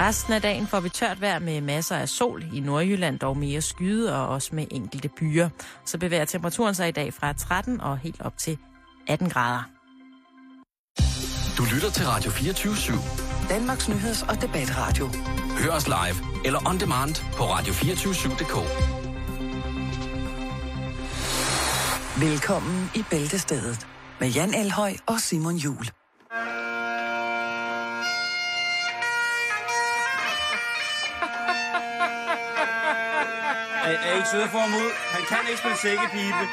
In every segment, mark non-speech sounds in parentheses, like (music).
Resten af dagen får vi tørt vejr med masser af sol. I Nordjylland dog mere skyde og også med enkelte byer. Så bevæger temperaturen sig i dag fra 13 og helt op til 18 grader. Du lytter til Radio 24 /7. Danmarks nyheds- og debatradio. Hør os live eller on demand på radio247.dk. Velkommen i Bæltestedet med Jan Elhøj og Simon Jul. Er, er I ikke søde for ham ud? Han kan ikke spille sækkepipe.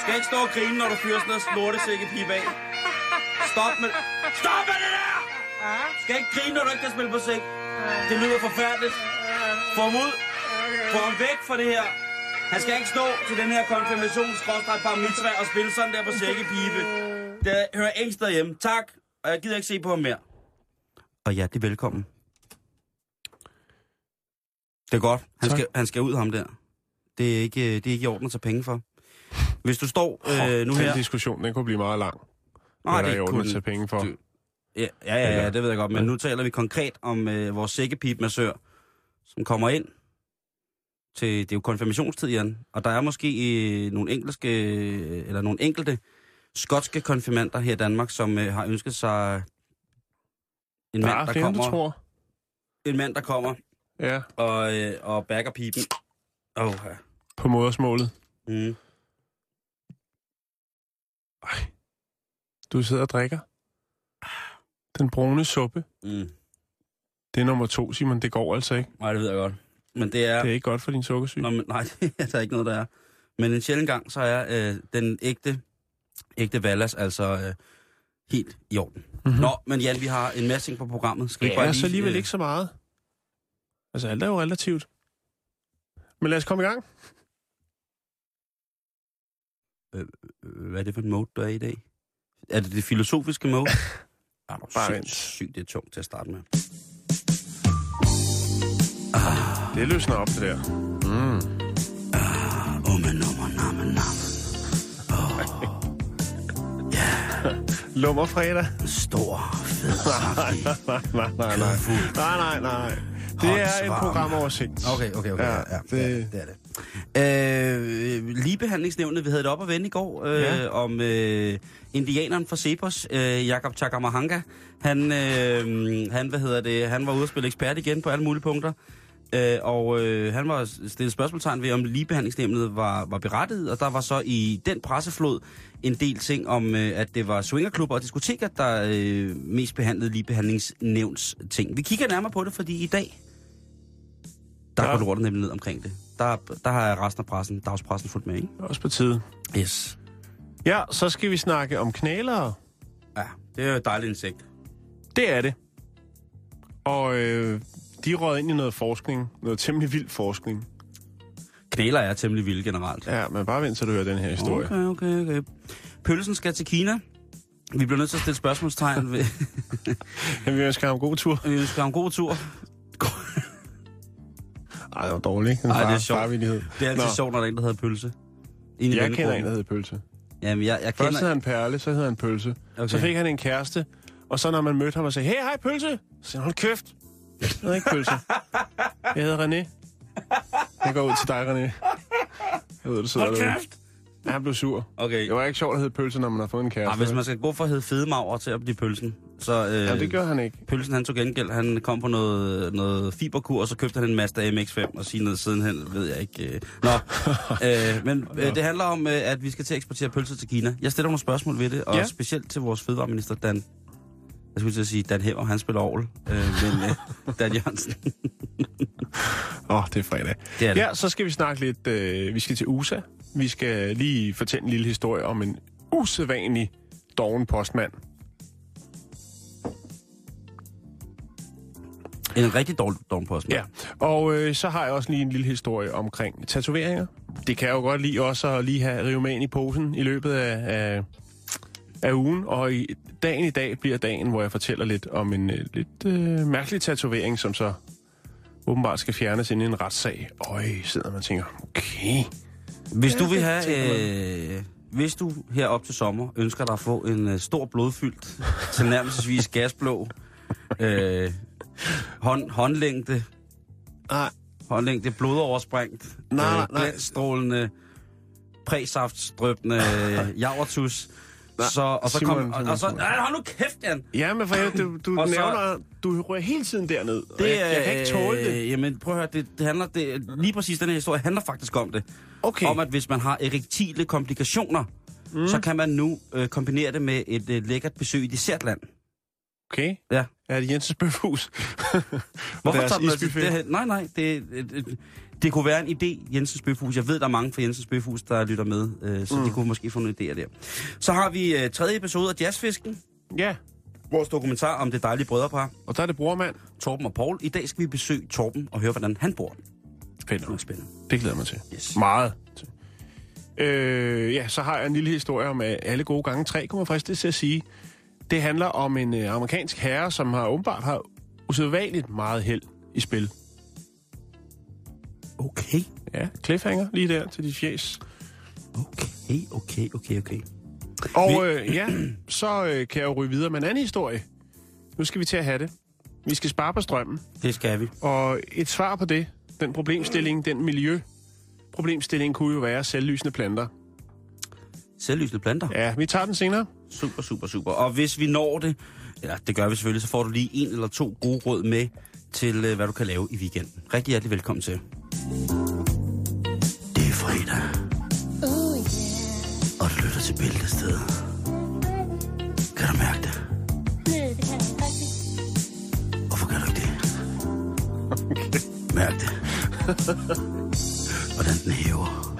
Skal ikke stå og grine, når du fyrer sådan noget lorte sækkepipe af. Stop med... Stop med det der! Skal ikke grine, når du ikke kan spille på sæk. Det lyder forfærdeligt. Få ham ud. Få ham væk fra det her. Han skal ikke stå til den her konfirmationsskrådstræk bar mitzvah og spille sådan der på sækkepipe. Det hører ingen sted hjemme. Tak. Og jeg gider ikke se på ham mere. Og ja, det er velkommen. Det er godt. Han, Tak. skal, han skal ud, ham der. Det er ikke, det er ikke i orden at tage penge for. Hvis du står øh, nu Den her... diskussion, den kunne blive meget lang. Nej, det er er i orden at kun- tage penge for. Du- Ja, ja, ja, ja, det ved jeg godt. Men nu taler vi konkret om øh, vores sækkepipmassør, som kommer ind til... Det er jo konfirmationstid, Jan. Og der er måske øh, nogle, engelske, øh, eller nogle enkelte skotske konfirmander her i Danmark, som øh, har ønsket sig en Der mand, er der du kommer, tror. en mand, der kommer Ja, og, øh, og backer pipen. Oh, ja. På modersmålet. mm. Ej. Du sidder og drikker. Den brune suppe. Mm. Det er nummer to, Simon. Det går altså ikke. Nej, det ved jeg godt. Men det er... Det er ikke godt for din sukkersyge. Nå, men, nej, (laughs) det er der ikke noget, der er. Men en sjældent gang, så er øh, den ægte, ægte Vallas altså øh, helt i orden. Mm-hmm. Nå, men Jan, vi har en masse ting på programmet. Skal vi Ja, så alligevel ikke så meget. Altså, alt er jo relativt. Men lad os komme i gang. Øh, hvad er det for en mode, du er i dag? Er det det filosofiske mode? (laughs) Ah, Bare Bare vent. sygt, det er tungt til at starte med. Det løsner op, det der. Mm. Oh, men nummer, nummer, nummer. (laughs) Lummerfredag. Stor, fed (laughs) Nej, nej, nej, nej, nej. Nej, nej. Det er en programoversigt. Okay, okay, okay. Ja, Ja, ja, det, det- det er det. Øh, ligebehandlingsnævnet, vi havde det op at vende i går, øh, Ja. om øh, indianeren fra Cepos, øh, Jakob Chakamahanga. Han, øh, han, hvad hedder det, han var ude at spille ekspert igen på alle mulige punkter. Øh, og øh, han var stillet spørgsmålstegn ved, om ligebehandlingsnævnet var, var berettiget, og der var så i den presseflod en del ting om, øh, at det var swingerklubber og diskoteker, der øh, mest behandlede ligebehandlingsnævns ting. Vi kigger nærmere på det, fordi i dag, der ja. går lortet nemlig ned omkring det. Der, der har resten af pressen, dagspressen fulgt med, ikke? Også på tide. Yes. Ja, så skal vi snakke om knælere. Ja, det er jo et dejligt insekt. Det er det. Og øh, de rød ind i noget forskning. Noget temmelig vild forskning. Knæler er temmelig vilde generelt. Ja, men bare vent, til du hører den her historie. Okay, okay, okay. Pølsen skal til Kina. Vi bliver nødt til at stille spørgsmålstegn ved... (laughs) Ja, vi ønsker ham god tur. Vi ønsker ham god tur. Ej, det var dårligt. ikke? En det er sjovt. farvillighed. Det er altid Nå. sjovt, når der er en, der hedder pølse. I Jeg kender en, der hedder Pølse. Jamen, jeg, jeg Først hedder kender... han Perle, så hedder han Pølse. Okay. Så fik han en kæreste, og så når man mødte ham og sagde, hey, hej Pølse, så siger han, kæft. Jeg hedder ikke Pølse. Jeg hedder René. Jeg går ud til dig, René. Jeg ved, du sidder Hold kæft! Ja, han blev sur. Okay. Det var ikke sjovt at hedde Pølse, når man har fået en kæreste. Ej, hvis man skal gå for at hedde fedemavre til at blive pølsen, så... Øh, Ja, det gør han ikke. Pølsen, han tog gengæld, han kom på noget, noget fiberkur, og så købte han en Mazda MX-5, og sige noget sidenhen, ved jeg ikke. øh. Nå, (laughs) øh, men øh, det handler om, øh, at vi skal til at eksportere pølser til Kina. Jeg stiller nogle spørgsmål ved det, og Ja. specielt til vores fødevareminister, Dan... Jeg skulle til at sige Dan Hæver, han spiller Aarhus, øh, men øh, (laughs) Dan Jørgensen. Åh, oh, det er fredag. Det er det. Ja, så skal vi snakke lidt... Øh, vi skal til USA. Vi skal lige fortælle en lille historie om en usædvanlig doven postmand. En rigtig dårlig dårlig Ja, og øh, så har jeg også lige en lille historie omkring tatoveringer. Det kan jeg jo godt lide også at lige have rive med ind i posen i løbet af, af, af ugen. Og i, dagen i dag bliver dagen, hvor jeg fortæller lidt om en øh, lidt øh, mærkelig tatovering, som så åbenbart skal fjernes ind i en retssag. Øj, sidder man og tænker, okay. Hvis du vil have... Øh, hvis du her op til sommer ønsker dig at få en øh, stor blodfyldt, (laughs) tilnærmelsesvis gasblå, øh, hånd, håndlængde, Nej, håndlængde, blodoversprængt, Nej, øh, nej. glænsstrålende, præsaftstrøbende (laughs) javertus. Så, og så kom, og, og så, Simon. ej, hold nu kæft, Jan! Ja, men for helvede, du, du Og så- nævner, du rører hele tiden derned. og jeg, jeg kan ikke tåle det. Øh, jamen, prøv at høre, det, det handler, det, lige præcis den her historie handler faktisk om det. Okay. Om at hvis man har erektile komplikationer, mm. så kan man nu øh, kombinere det med et øh, lækkert besøg i dessertland. Okay. Ja. Er det Jensens Bøfhus? (laughs) Hvorfor tager man altså det, Nej, nej, det, det, det kunne være en idé, Jensens Bøfhus. Jeg ved, der er mange fra Jensens Bøfhus, der lytter med, øh, så mm. de kunne måske få nogle idéer der. Så har vi øh, tredje episode af Jazzfisken, Ja, vores dokumentar om det dejlige brødrepar, og der er det brormand. Torben og Paul. I dag skal vi besøge Torben og høre, hvordan han bor. Fedt Det spændende. Det glæder mig til. Yes. Meget. Øh, ja, så har jeg en lille historie om at alle gode gange tre, kunne man fristes til at sige. Det handler om en øh, amerikansk herre, som har åbenbart har usædvanligt meget held i spil. Okay, Ja, cliffhanger lige der til de fjes. okay, okay, okay, okay. Og øh, ja, (clears throat) så øh, kan jeg jo ryge videre med en anden historie. Nu skal vi til at have det. Vi skal spare på strømmen. Det skal vi. Og et svar på det, den problemstilling, den miljøproblemstilling, kunne jo være selvlysende planter. Selvlysende planter. Ja, vi tager den senere. Super, super, super. Og hvis vi når det, ja, det gør vi selvfølgelig, så får du lige en eller to gode råd med til, øh, hvad du kan lave i weekenden. Rigtig hjertelig velkommen til. Det er fredag. Og du lytter til Bæltestedet. Kan du mærke det? Nej, det kan jeg faktisk ikke. Hvorfor kan du ikke det? Mærk det. Hvordan den hæver.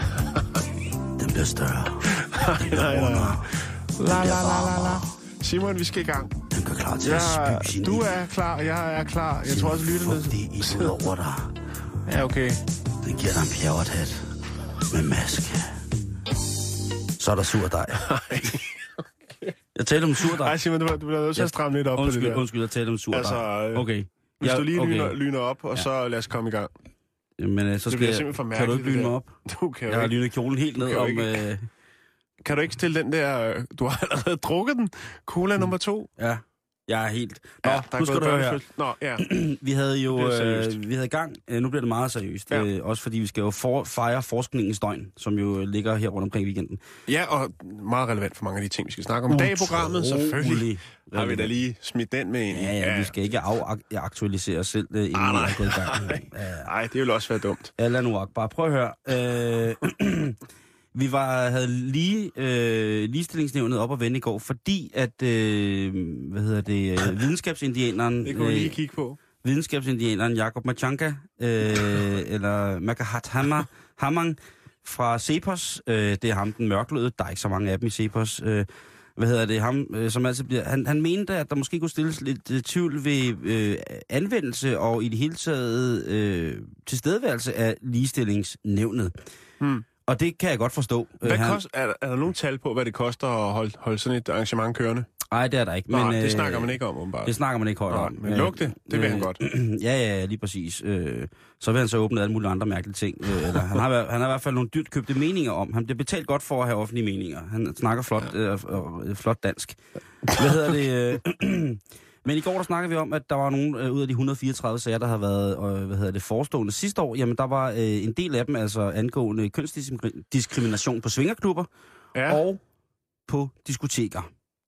(laughs) Den bliver større. Den bliver rundere. La, la, la, la, la. Simon, vi skal i gang. Den gør klar til at Ja, spy du er klar, jeg er klar. Jeg tror også, lytterne... Fugtig ild ud over dig. (laughs) Ja, okay. Den giver dig en pjerrethat med maske. Så er der sur dej. (laughs) (laughs) Jeg taler om sur Ej, dej. Simon, du, du bliver nødt til at stramme lidt op på Undskyld, det der. undskyld, jeg taler om sur Altså, øh, Okay. Hvis Ja, du lige okay. lyner, lyner op, og så lad os komme i gang. Men øh, så Det skal bliver jeg... simpelthen for Kan du ikke lyne mig op? Du kan Jeg har lynet kjolen helt ned kan om... ikke. Øh, kan du ikke stille den der... Du har allerede drukket den. Cola nummer to. ja, jeg er helt... Nå, Ja, ja, der nu skal du høre her. Nå, ja. (clears throat) Vi havde jo øh, vi havde gang, øh, nu bliver det meget seriøst, Ja. ja. øh, også fordi vi skal jo for, fejre forskningens døgn, som jo ligger her rundt omkring i weekenden. Ja, og meget relevant for mange af de ting, vi skal snakke om i dag i programmet. Selvfølgelig Utrolig har vi da lige smidt den med ind. i. Ja, ja, vi skal ikke afaktualisere os selv, øh, inden Ah, vi nej. er gået i gang. Ja, (laughs) Nej, det ville også være dumt. Allah nu ak. Bare prøv at høre. Øh, (clears throat) (clears throat) vi var, havde lige øh, ligestillingsnævnet op og vende i går, fordi at, øh, hvad hedder det, øh, (laughs) videnskabsindianeren, Det kunne øh, lige kigge på. videnskabsindianeren Jakob Machanka, øh, (laughs) eller Makahat Hammer, Hamang fra Cepos. Øh, det er ham, den mørkløde. Der er ikke så mange af dem i Cepos. Øh, hvad hedder det, ham, øh, som altid bliver... Han, han mente, at der måske kunne stilles lidt øh, tvivl ved øh, anvendelse og i det hele taget øh, tilstedeværelse af ligestillingsnævnet. Hmm. Og det kan jeg godt forstå. Øh, Hvad han- kost, er, der- er der nogen tal på, hvad det koster at holde, holde sådan et arrangement kørende? Ej, det er der ikke. Nej, men, det øh, snakker man ikke om, åbenbart. Det snakker man ikke højt Nej, om. men luk det. Det vil han godt. (clears throat) ja, ja, lige præcis. Øh, så vil han så åbne alle mulige andre mærkelige ting. Øh, eller, han, har, han har i hvert fald nogle dyrt købte meninger om. Han bliver betalt godt for at have offentlige meninger. Han snakker flot, øh, øh, flot dansk. Hvad hedder det? Øh, (clears throat) men i går der snakkede vi om, at der var nogen øh, ud af de 134 sager, der har været øh, hvad hedder det, forestående sidste år. Jamen, der var øh, en del af dem altså angående kønsdiskrimination på svingerklubber Ja, og på diskoteker.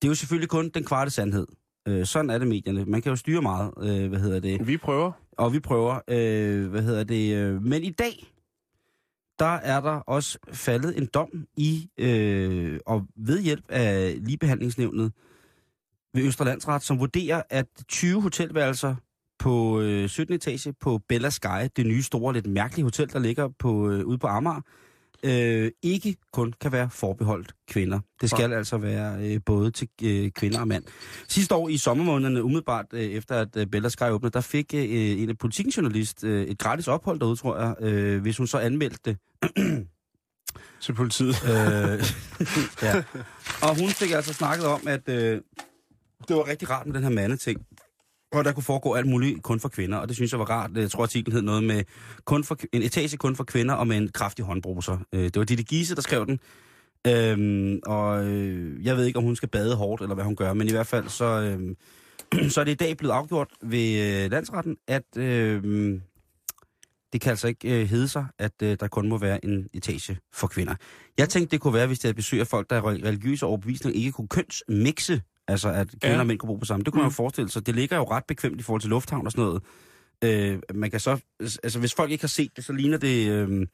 Det er jo selvfølgelig kun den kvarte sandhed. Øh, sådan er det medierne. Man kan jo styre meget, øh, hvad hedder det. vi prøver. Og vi prøver, øh, hvad hedder det. Øh, men i dag, der er der også faldet en dom i, øh, og ved hjælp af ligebehandlingsnævnet ved Østerlandsret, som vurderer, at 20 hotelværelser på øh, 17. etage på Bella Sky, det nye store, lidt mærkelige hotel, der ligger på, øh, ude på Amager, øh, ikke kun kan være forbeholdt kvinder. Det skal altså være øh, både til øh, kvinder og mand. Sidste år i sommermånederne, umiddelbart øh, efter at øh, Bella Sky åbnede, der fik øh, en af politikens journalist øh, et gratis ophold derude, tror jeg, øh, hvis hun så anmeldte det. Til politiet. Øh, (laughs) (laughs) ja. Og hun fik altså snakket om, at øh, det var rigtig rart med den her mandeting. Og der kunne foregå alt muligt kun for kvinder, og det synes jeg var rart. Jeg tror, artiklen hed noget med kun for, en etage kun for kvinder og med en kraftig håndbruser. Øh, det var Ditte Giese, der skrev den. Øhm, og øh, jeg ved ikke, om hun skal bade hårdt, eller hvad hun gør, men i hvert fald så, øh, (clears throat) så er det i dag blevet afgjort ved øh, landsretten, at øh, det kan altså ikke øh, hedde sig, at øh, der kun må være en etage for kvinder. Jeg tænkte, det kunne være, hvis det besøger besøg af folk, der er religiøse overbevisninger, ikke kunne kønsmixe, altså at kvinder Ja. og mænd kunne bo på sammen. Det kunne mm. man jo forestille sig. Det ligger jo ret bekvemt i forhold til lufthavn og sådan noget. Øh, man kan så, altså hvis folk ikke har set det, så ligner det, øh,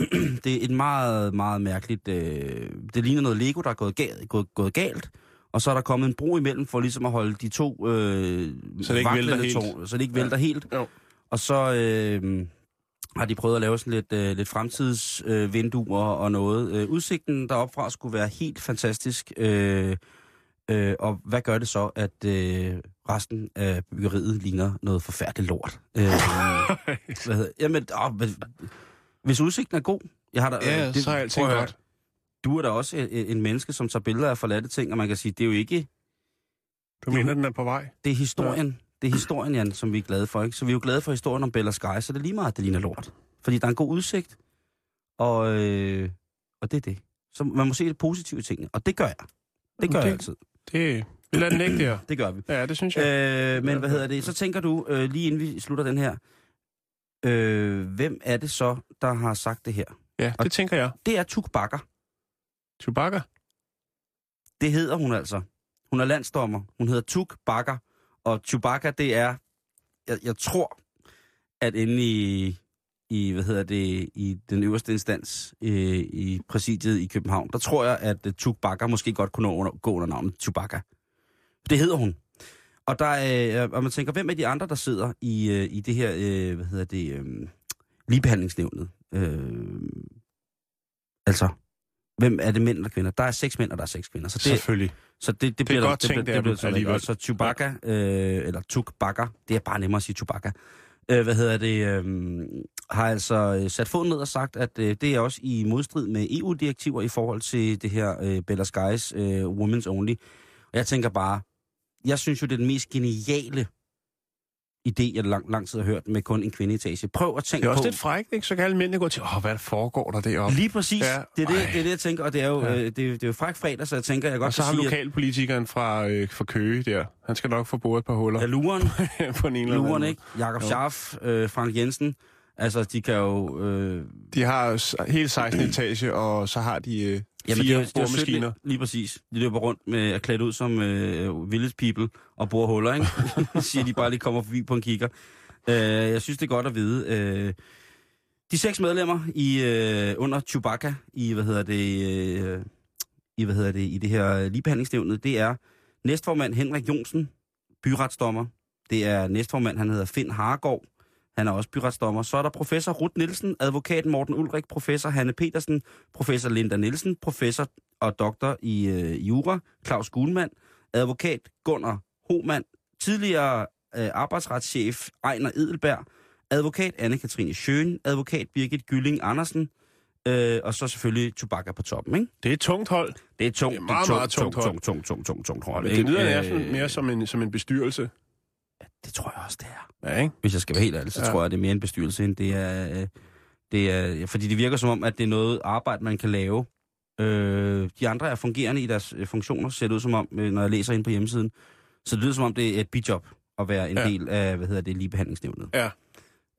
(clears throat) det er et meget, meget mærkeligt, øh, det ligner noget Lego, der er gået galt, gået, gået galt, og så er der kommet en bro imellem for ligesom at holde de to øh, Så det ikke vælter helt. så det ikke vælter helt. Jo. Og så øh, har de prøvet at lave sådan lidt, øh, lidt fremtidsvinduer øh, og noget. Øh, udsigten deroppe fra skulle være helt fantastisk. Øh, øh, og hvad gør det så, at øh, resten af byggeriet ligner noget forfærdeligt lort? Øh, (laughs) hvad hedder, jamen, åh, men, hvis udsigten er god, jeg har da, Ja, så er alting at godt. Du er da også en, en menneske, som tager billeder af forladte ting, og man kan sige, det er jo ikke, Du mener, den er på vej? det er historien, ja. det er historien, Jan, som vi er glade for, ikke? Så vi er jo glade for historien om Bella Sky, så det er lige meget, at det ligner lort. Fordi der er en god udsigt, og, øh, og det er det. Så man må se det positive i tingene, og det gør jeg. Det gør Det- jeg altid. Det, vi lader den ikke der. (clears throat) Det gør vi. Ja, det synes jeg. Øh, men hvad hedder det? Så tænker du, øh, lige inden vi slutter den her, øh, hvem er det så, der har sagt det her? Ja, det tænker jeg. Det er Tuk Bakker. Chewbacca? Det hedder hun altså. Hun er landsdommer. Hun hedder Tuk Bakker. Og Chewbacca, det er, jeg, jeg tror, at inde i, i, hvad hedder det, i den øverste instans øh, i præsidiet i København, der tror jeg, at uh, Tuk Bakker måske godt kunne under, gå under navnet Chewbacca. Det hedder hun. Og, der er, øh, og man tænker, hvem er de andre, der sidder i, øh, i det her, øh, hvad hedder det, øh, ligebehandlingsnævnet? Øh, altså, hvem er det mænd eller kvinder? Der er seks mænd, og der er seks kvinder. Så det, Selvfølgelig. så det, det, er bliver godt det, tænkt det bliver dem så rigtig alligevel. godt. Så Chewbacca, øh, eller Chewbacca, det er bare nemmere at sige Chewbacca, øh, hvad hedder det, øh, har altså øh, sat foden ned og sagt, at øh, det er også i modstrid med EU-direktiver i forhold til det her øh, Bella Skies øh, Women's Only. Og jeg tænker bare, jeg synes jo, det er den mest geniale idé, jeg lang, lang tid har hørt med kun en kvindeetage. Prøv at tænke Det er også på... lidt frækt, ikke? Så kan alle mændene gå til, åh, hvad foregår der deroppe? Lige præcis. Ja, det, er det, ej. det er det, jeg tænker, og det er jo, Ja. øh, det, er, det er jo fræk fredag, så jeg tænker, jeg godt Og så har sige, at lokalpolitikeren fra, øh, fra Køge der. Han skal nok få boret et par huller ja, luren, (laughs) på en eller anden luren, ikke? Jakob. Scharf, øh, Frank Jensen, altså, de kan jo... Øh, De har hele 16 etage, og så har de øh, Jamen, fire det er, det er sødt, lige- lige præcis. De løber rundt med er klædt ud som øh, village people og borer huller, ikke? (laughs) Siger de bare lige kommer forbi på en kigger. Øh, jeg synes, det er godt at vide. Øh, de seks medlemmer i øh, under Chewbacca i, hvad hedder det, øh, i, hvad hedder det, i det her ligebehandlingsnævnet, det er næstformand Henrik Jonsen, byretsdommer. Det er næstformand, han hedder Finn Hargaard. Han er også byretsdommer. Så er der professor Ruth Nielsen, advokat Morten Ulrik, professor Hanne Petersen, professor Linda Nielsen, professor og doktor i øh, jura Claus Guhlmann, advokat Gunnar Hohmann, tidligere øh, arbejdsretschef Ejner Edelberg, advokat Anne-Katrine Schøn, advokat Birgit Gylling Andersen, øh, og så selvfølgelig Chewbacca på toppen, ikke? Det er et tungt hold. Det er tungt, Det er meget, tungt, meget tungt tungt, hold. tungt, tungt, tungt, tungt, hold, Men ikke? det lyder Øh, mere som en, som en bestyrelse. Det tror jeg også, det er. Ja, ikke? Hvis jeg skal være helt ærlig, så Ja. tror jeg, det er mere en bestyrelse, end det er... Øh, det er fordi det virker som om, at det er noget arbejde, man kan lave. Øh, de andre er fungerende i deres øh, funktioner, ser det ud som om, øh, når jeg læser ind på hjemmesiden. Så det lyder som om, det er et bijob at være en Ja. del af, hvad hedder det, ligebehandlingsnævnet. Ja.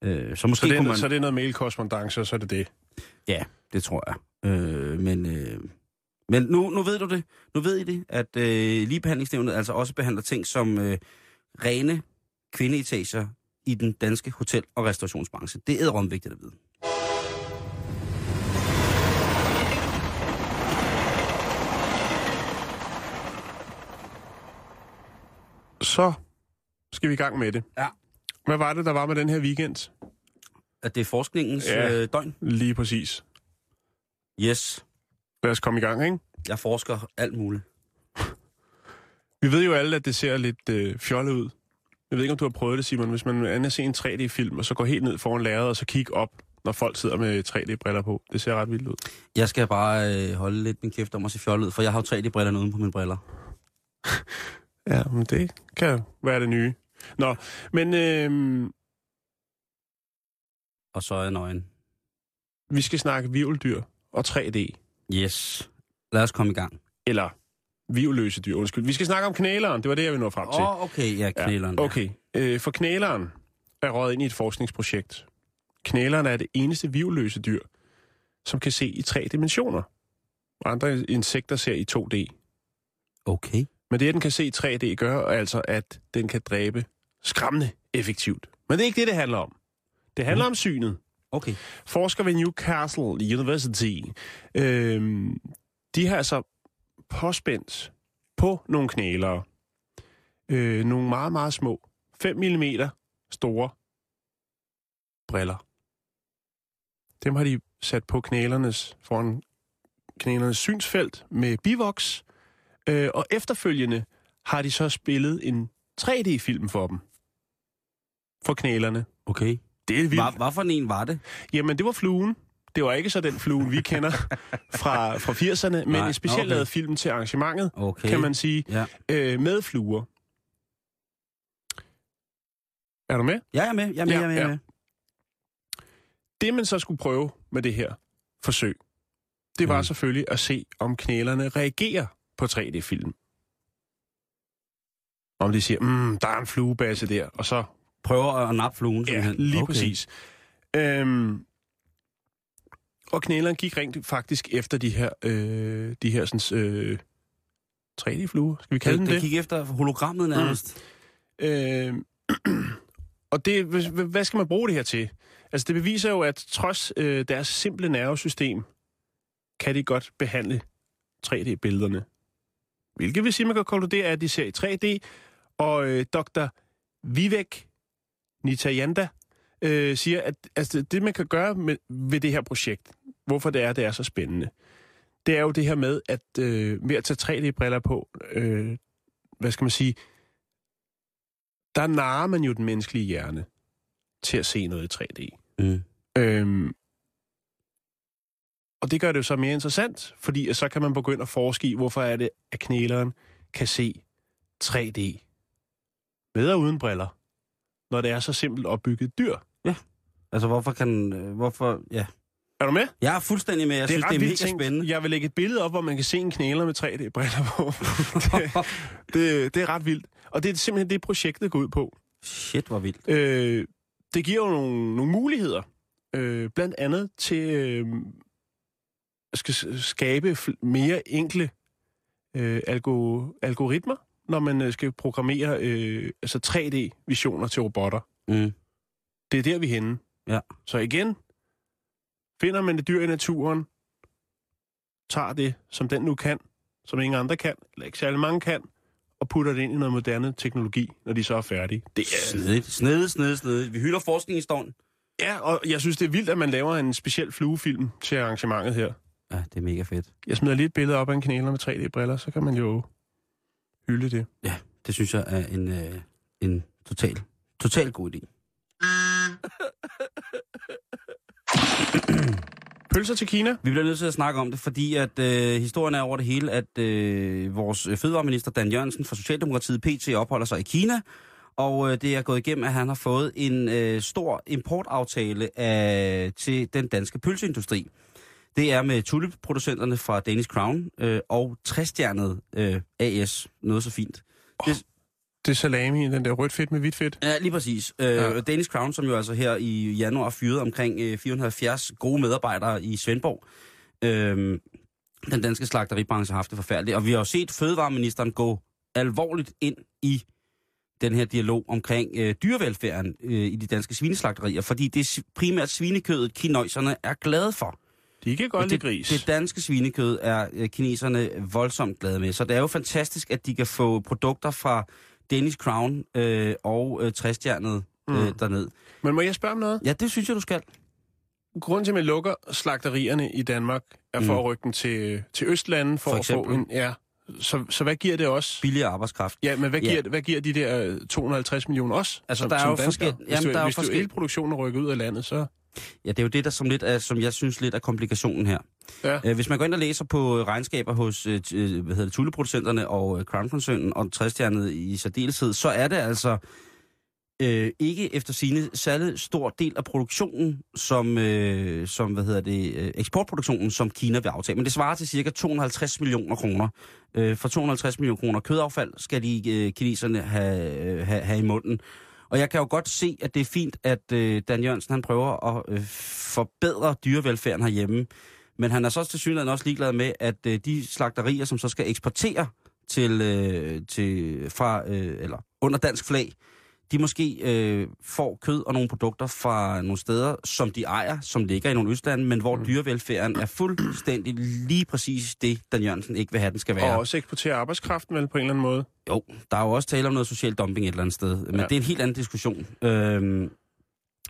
Øh, så måske Så det, kunne er, man... så det er noget mailkorrespondance, og så er det det. Ja, det tror jeg. Øh, men øh, men nu, nu ved du det. Nu ved I det, at øh, ligebehandlingsnævnet altså også behandler ting som øh, rene kvindeetager i den danske hotel- og restaurationsbranche. Det er ædrom vigtigt at vide. Så skal vi i gang med det. Ja. Hvad var det, der var med den her weekend? At det er forskningens ja. øh, døgn. Lige præcis. Yes. Lad os komme i gang, ikke? Jeg forsker alt muligt. Vi ved jo alle, at det ser lidt øh, fjollet ud. Jeg ved ikke, om du har prøvet det, Simon. Hvis man er se en 3D-film, og så går helt ned foran lærredet, og så kigge op, når folk sidder med 3D-briller på. Det ser ret vildt ud. Jeg skal bare øh, holde lidt min kæft om at se fjollet ud, for jeg har jo 3D-brillerne uden på mine briller. (laughs) Ja, men det kan være det nye. Nå, men øh, Og så er nøgen. vi skal snakke virveldyr og 3D. Yes. Lad os komme i gang. Eller Vivløse dyr, undskyld. Vi skal snakke om knæleren, det var det, jeg ville nå frem til. Åh, oh, okay, ja, knæleren. Ja, okay. Øh, for knæleren er røget ind i et forskningsprojekt. Knæleren er det eneste vivløse dyr, som kan se i tre dimensioner. Andre insekter ser i 2D. Okay. Men det, at den kan se i 3D, gør altså, at den kan dræbe skræmmende effektivt. Men det er ikke det, det handler om. Det handler mm. om synet. Okay. Forskere ved Newcastle University, øh, de har altså påspændt på nogle knælere. Øh, nogle meget, meget små, 5 mm store briller. Dem har de sat på knælernes, foran knælernes synsfelt med bivoks, øh, og efterfølgende har de så spillet en 3D-film for dem. For knælerne. Okay. Det er vildt. Hvad, hvad for en var det? Jamen, det var fluen. Det var ikke så den flue, vi kender fra, fra 80'erne, men Nej, en specielt okay. lavet film til arrangementet, Okay. kan man sige, Ja. øh, med fluer. Er du med? Jeg er med, jeg er med, Ja, jeg er med. jeg er ja. med. Det, man så skulle prøve med det her forsøg, det var Mm. selvfølgelig at se, om knælerne reagerer på 3D-film. Om de siger, mm, der er en fluebasse der, og så Prøver at nappe fluen, Ja, lige okay. præcis. Øhm, og knæleren gik rent faktisk efter de her, øh, de her sådan, øh, 3D-fluer, skal vi kalde Den, dem den det? gik efter hologrammet nærmest. Øh, (clears throat) og det, hvad- skal man bruge det her til? Altså, det beviser jo, at trods øh, deres simple nervesystem, kan de godt behandle 3D-billederne. Hvilket vil sige, at man kan konkludere, at de ser i 3D, og øh, Dr. Vivek Nityananda øh, siger, at altså, det, man kan gøre med, ved det her projekt, hvorfor det er, det er så spændende, det er jo det her med, at øh, ved at tage 3D-briller på, øh, hvad skal man sige, der narer man jo den menneskelige hjerne til at se noget i 3D. Mm. Øhm, og det gør det jo så mere interessant, fordi så kan man begynde at forske i, hvorfor er det, at knæleren kan se 3D med og uden briller, når det er så simpelt opbygget dyr. Altså, hvorfor kan... øh, Hvorfor... Ja. Er du med? Jeg er fuldstændig med. Jeg synes, det er mega spændende. Jeg vil lægge et billede op, hvor man kan se en knæler med 3D-briller på. (laughs) det, det, det er ret vildt. Og det er simpelthen det, projektet går ud på. Shit, hvor vildt. Øh, det giver jo nogle, nogle muligheder. Øh, blandt andet til øh, at skal skabe mere enkle øh, algo, algoritmer, når man øh, skal programmere øh, altså 3D-visioner til robotter. Mm. Det er der, vi er henne. Ja. Så igen, finder man et dyr i naturen, tager det, som den nu kan, som ingen andre kan, eller ikke særlig mange kan, og putter det ind i noget moderne teknologi, når de så er færdige. Det er, Snedigt, snedigt, snedigt. Vi hylder forskningshistorien. Ja, og jeg synes, det er vildt, at man laver en speciel fluefilm til arrangementet her. Ja, det er mega fedt. Jeg smider lige et billede op af en knæler med 3D-briller, så kan man jo hylde det. Det synes jeg er en, øh, en total, total god idé. (coughs) Pølser til Kina? Vi bliver nødt til at snakke om det, fordi at øh, historien er over det hele, at øh, vores fødevareminister Dan Jørgensen fra Socialdemokratiet PT opholder sig i Kina, og øh, det er gået igennem, at han har fået en øh, stor importaftale af, til den danske pølseindustri. Det er med tulipproducenterne fra Danish Crown øh, og træstjernet øh, AS. Noget så fint. Det er salami, den der rødt fedt med hvidt fedt. Ja, lige præcis. Øh, ja. Danish Crown, som jo altså her i januar fyrede omkring øh, 470 gode medarbejdere i Svendborg. Øh, den danske slagteribranche har haft det forfærdeligt, og vi har jo set fødevareministeren gå alvorligt ind i den her dialog omkring øh, dyrevelfærden øh, i de danske svineslagterier, fordi det er primært svinekødet, kinøjserne er glade for. De kan godt det, lide gris. det danske svinekød er øh, kineserne voldsomt glade med, så det er jo fantastisk, at de kan få produkter fra Danish Crown øh, og øh, træstjernet øh, Mm. derned. Men må jeg spørge om noget? Ja, det synes jeg, du skal. Grunden til, at man lukker slagterierne i Danmark, er for Mm. at rykke dem til, til Østlandet, for, For at få eksempel. en... Ja, så, så hvad giver det også? Billigere arbejdskraft. Ja, men hvad Ja. giver, hvad giver de der øh, 250 millioner også? Altså, som, der er som jo forskel- Hvis, jamen, du, der er jo hvis du forskel- hele produktionen rykker ud af landet, så... Ja, det er jo det, der som, lidt er, som jeg synes lidt er komplikationen her. Ja. Øh, hvis man går ind og læser på øh, regnskaber hos øh, hvad hedder det, tulleproducenterne og Crown-koncernen og træstjernet i særdeleshed, så er det altså øh, ikke efter sine særlig stor del af produktionen, som, øh, som hvad hedder det, eksportproduktionen, som Kina vil aftage. Men det svarer til cirka 250 millioner kroner Øh, for 250 millioner kroner kødaffald skal de øh, kineserne have, øh, have, have i munden. Og jeg kan jo godt se, at det er fint, at øh, Dan Jørgensen han prøver at øh, forbedre dyrevelfærden herhjemme. Men han er så til synligheden også ligeglad med, at øh, de slagterier, som så skal eksportere til, øh, til fra, øh, eller under dansk flag, de måske øh, får kød og nogle produkter fra nogle steder, som de ejer, som ligger i nogle østlande, men hvor mm. dyrevelfærden er fuldstændig lige præcis det, Dan Jørgensen ikke vil have, den skal være. Og også eksportere arbejdskraften vel på en eller anden måde. Jo, der er jo også tale om noget social dumping et eller andet sted, men Ja. ja. det er en helt anden diskussion. Øhm,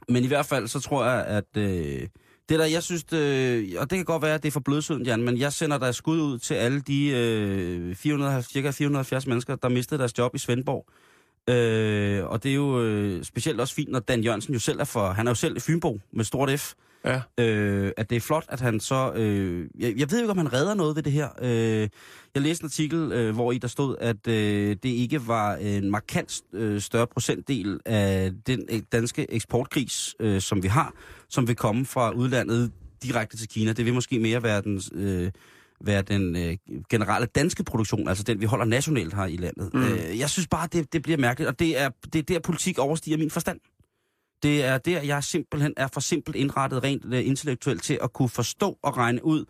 men i hvert fald, så tror jeg, at øh, det der, jeg synes, øh, og det kan godt være, at det er for blødsødent, Jan, men jeg sender dig skud ud til alle de øh, 400, cirka 470 mennesker, der mistede deres job i Svendborg. Øh, og det er jo øh, specielt også fint, når Dan Jørgensen jo selv er for, han er jo selv Fynbo med stort F, Ja. øh, at det er flot, at han så... Øh, jeg, jeg ved jo ikke, om han redder noget ved det her. Øh, jeg læste en artikel, øh, hvor i der stod, at øh, det ikke var en markant øh, større procentdel af den øh, danske eksportkris, øh, som vi har, som vil komme fra udlandet direkte til Kina. Det vil måske mere være den, øh, være den øh, generelle danske produktion, altså den, vi holder nationalt her i landet. Mm. Øh, jeg synes bare, det, det bliver mærkeligt, og det er, det er der, politik overstiger min forstand. Det er der, jeg simpelthen er for simpelt indrettet rent øh, intellektuelt til at kunne forstå og regne ud,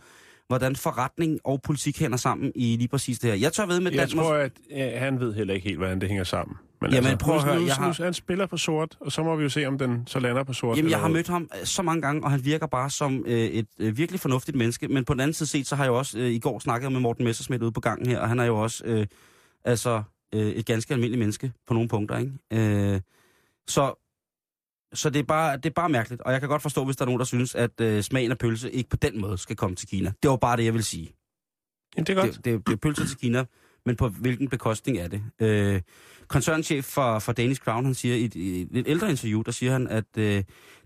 hvordan forretning og politik hænger sammen i lige præcis det her. Jeg tør ved med Jeg Danmark... tror, at ja, han ved heller ikke helt, hvordan det hænger sammen. Men Jamen, prøv at høre, nu, jeg har- nu, han spiller på sort, og så må vi jo se, om den så lander på sort. Jamen, jeg har mødt ham øh, så mange gange, og han virker bare som øh, et øh, virkelig fornuftigt menneske. Men på den anden side set, så har jeg jo også øh, i går snakket med Morten Messersmith ude på gangen her, og han er jo også øh, altså, øh, et ganske almindeligt menneske på nogle punkter. Ikke? Øh, så så det, er bare, det er bare mærkeligt, og jeg kan godt forstå, hvis der er nogen, der synes, at øh, smagen af pølse ikke på den måde skal komme til Kina. Det var bare det, jeg vil sige. Jamen, det er godt. Det, det, det er pølser til Kina, men på hvilken bekostning er det? Øh, koncernchef for, for Danish Crown, han siger i et, i et ældre interview, der siger han, at øh,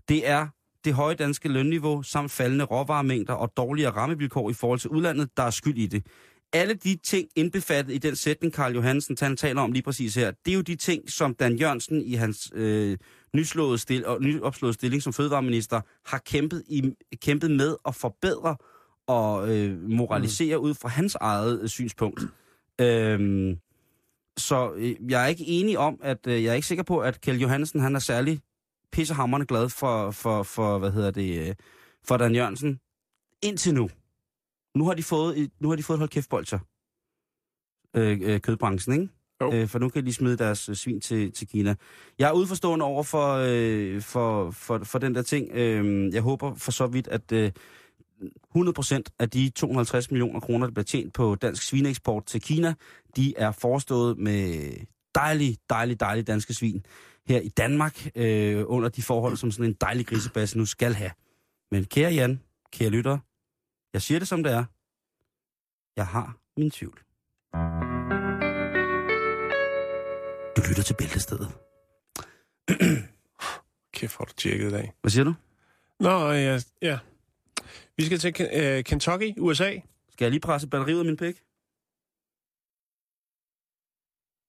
det er det høje danske lønniveau samt faldende råvaremængder og dårligere rammevilkår i forhold til udlandet, der er skyld i det. Alle de ting indbefattet i den sætning, Karl Johansen han taler om lige præcis her, det er jo de ting, som Dan Jørgensen i hans øh, nyslåede stil, og nyopslåede stilling som fødevareminister har kæmpet, i, kæmpet med at forbedre og øh, moralisere mm. ud fra hans eget øh, synspunkt. Øhm, så øh, jeg er ikke enig om, at øh, jeg er ikke sikker på, at Kjell Johansen han er særlig pissehammerende glad for, for, for hvad hedder det, øh, for Dan Jørgensen. Indtil nu. Nu har de fået, et- nu har de fået et hold kæft bolcher. Øh, øh, kødbranchen, ikke? Jo. Øh, for nu kan de smide deres øh, svin til, til Kina. Jeg er udforstående over for, øh, for, for, for den der ting. Øh, jeg håber for så vidt, at øh, 100% af de 250 millioner kroner, der bliver tjent på dansk svineeksport til Kina, de er forestået med dejlige, dejlige, dejlige danske svin her i Danmark, øh, under de forhold, som sådan en dejlig grisebasse nu skal have. Men kære Jan, kære lytter, jeg siger det som det er. Jeg har min tvivl. Du lytter til Bæltestedet. Kæft, hvor har du tjekket i dag. Hvad siger du? Nå, ja, ja. Vi skal til uh, Kentucky, USA. Skal jeg lige presse batteriet af min pæk?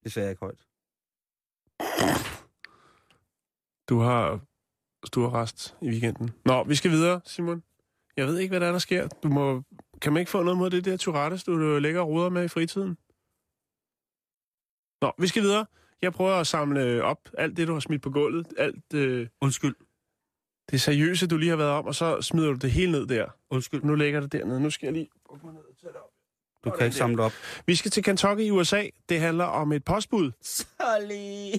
Det sagde jeg ikke højt. Du har stuerrest i weekenden. Nå, vi skal videre, Simon. Jeg ved ikke, hvad der er, der sker. Du må... Kan man ikke få noget mod det der Tourettes, du lægger ruder med i fritiden? Nå, vi skal videre. Jeg prøver at samle op alt det, du har smidt på gulvet. Alt øh, Undskyld. Det seriøse, du lige har været om, og så smider du det hele ned der. Undskyld. Nu ligger det dernede. Nu skal jeg lige bukke mig ned og tage det op. Du kan ikke samle det op. Vi skal til Kentucky i USA. Det handler om et postbud, Solly.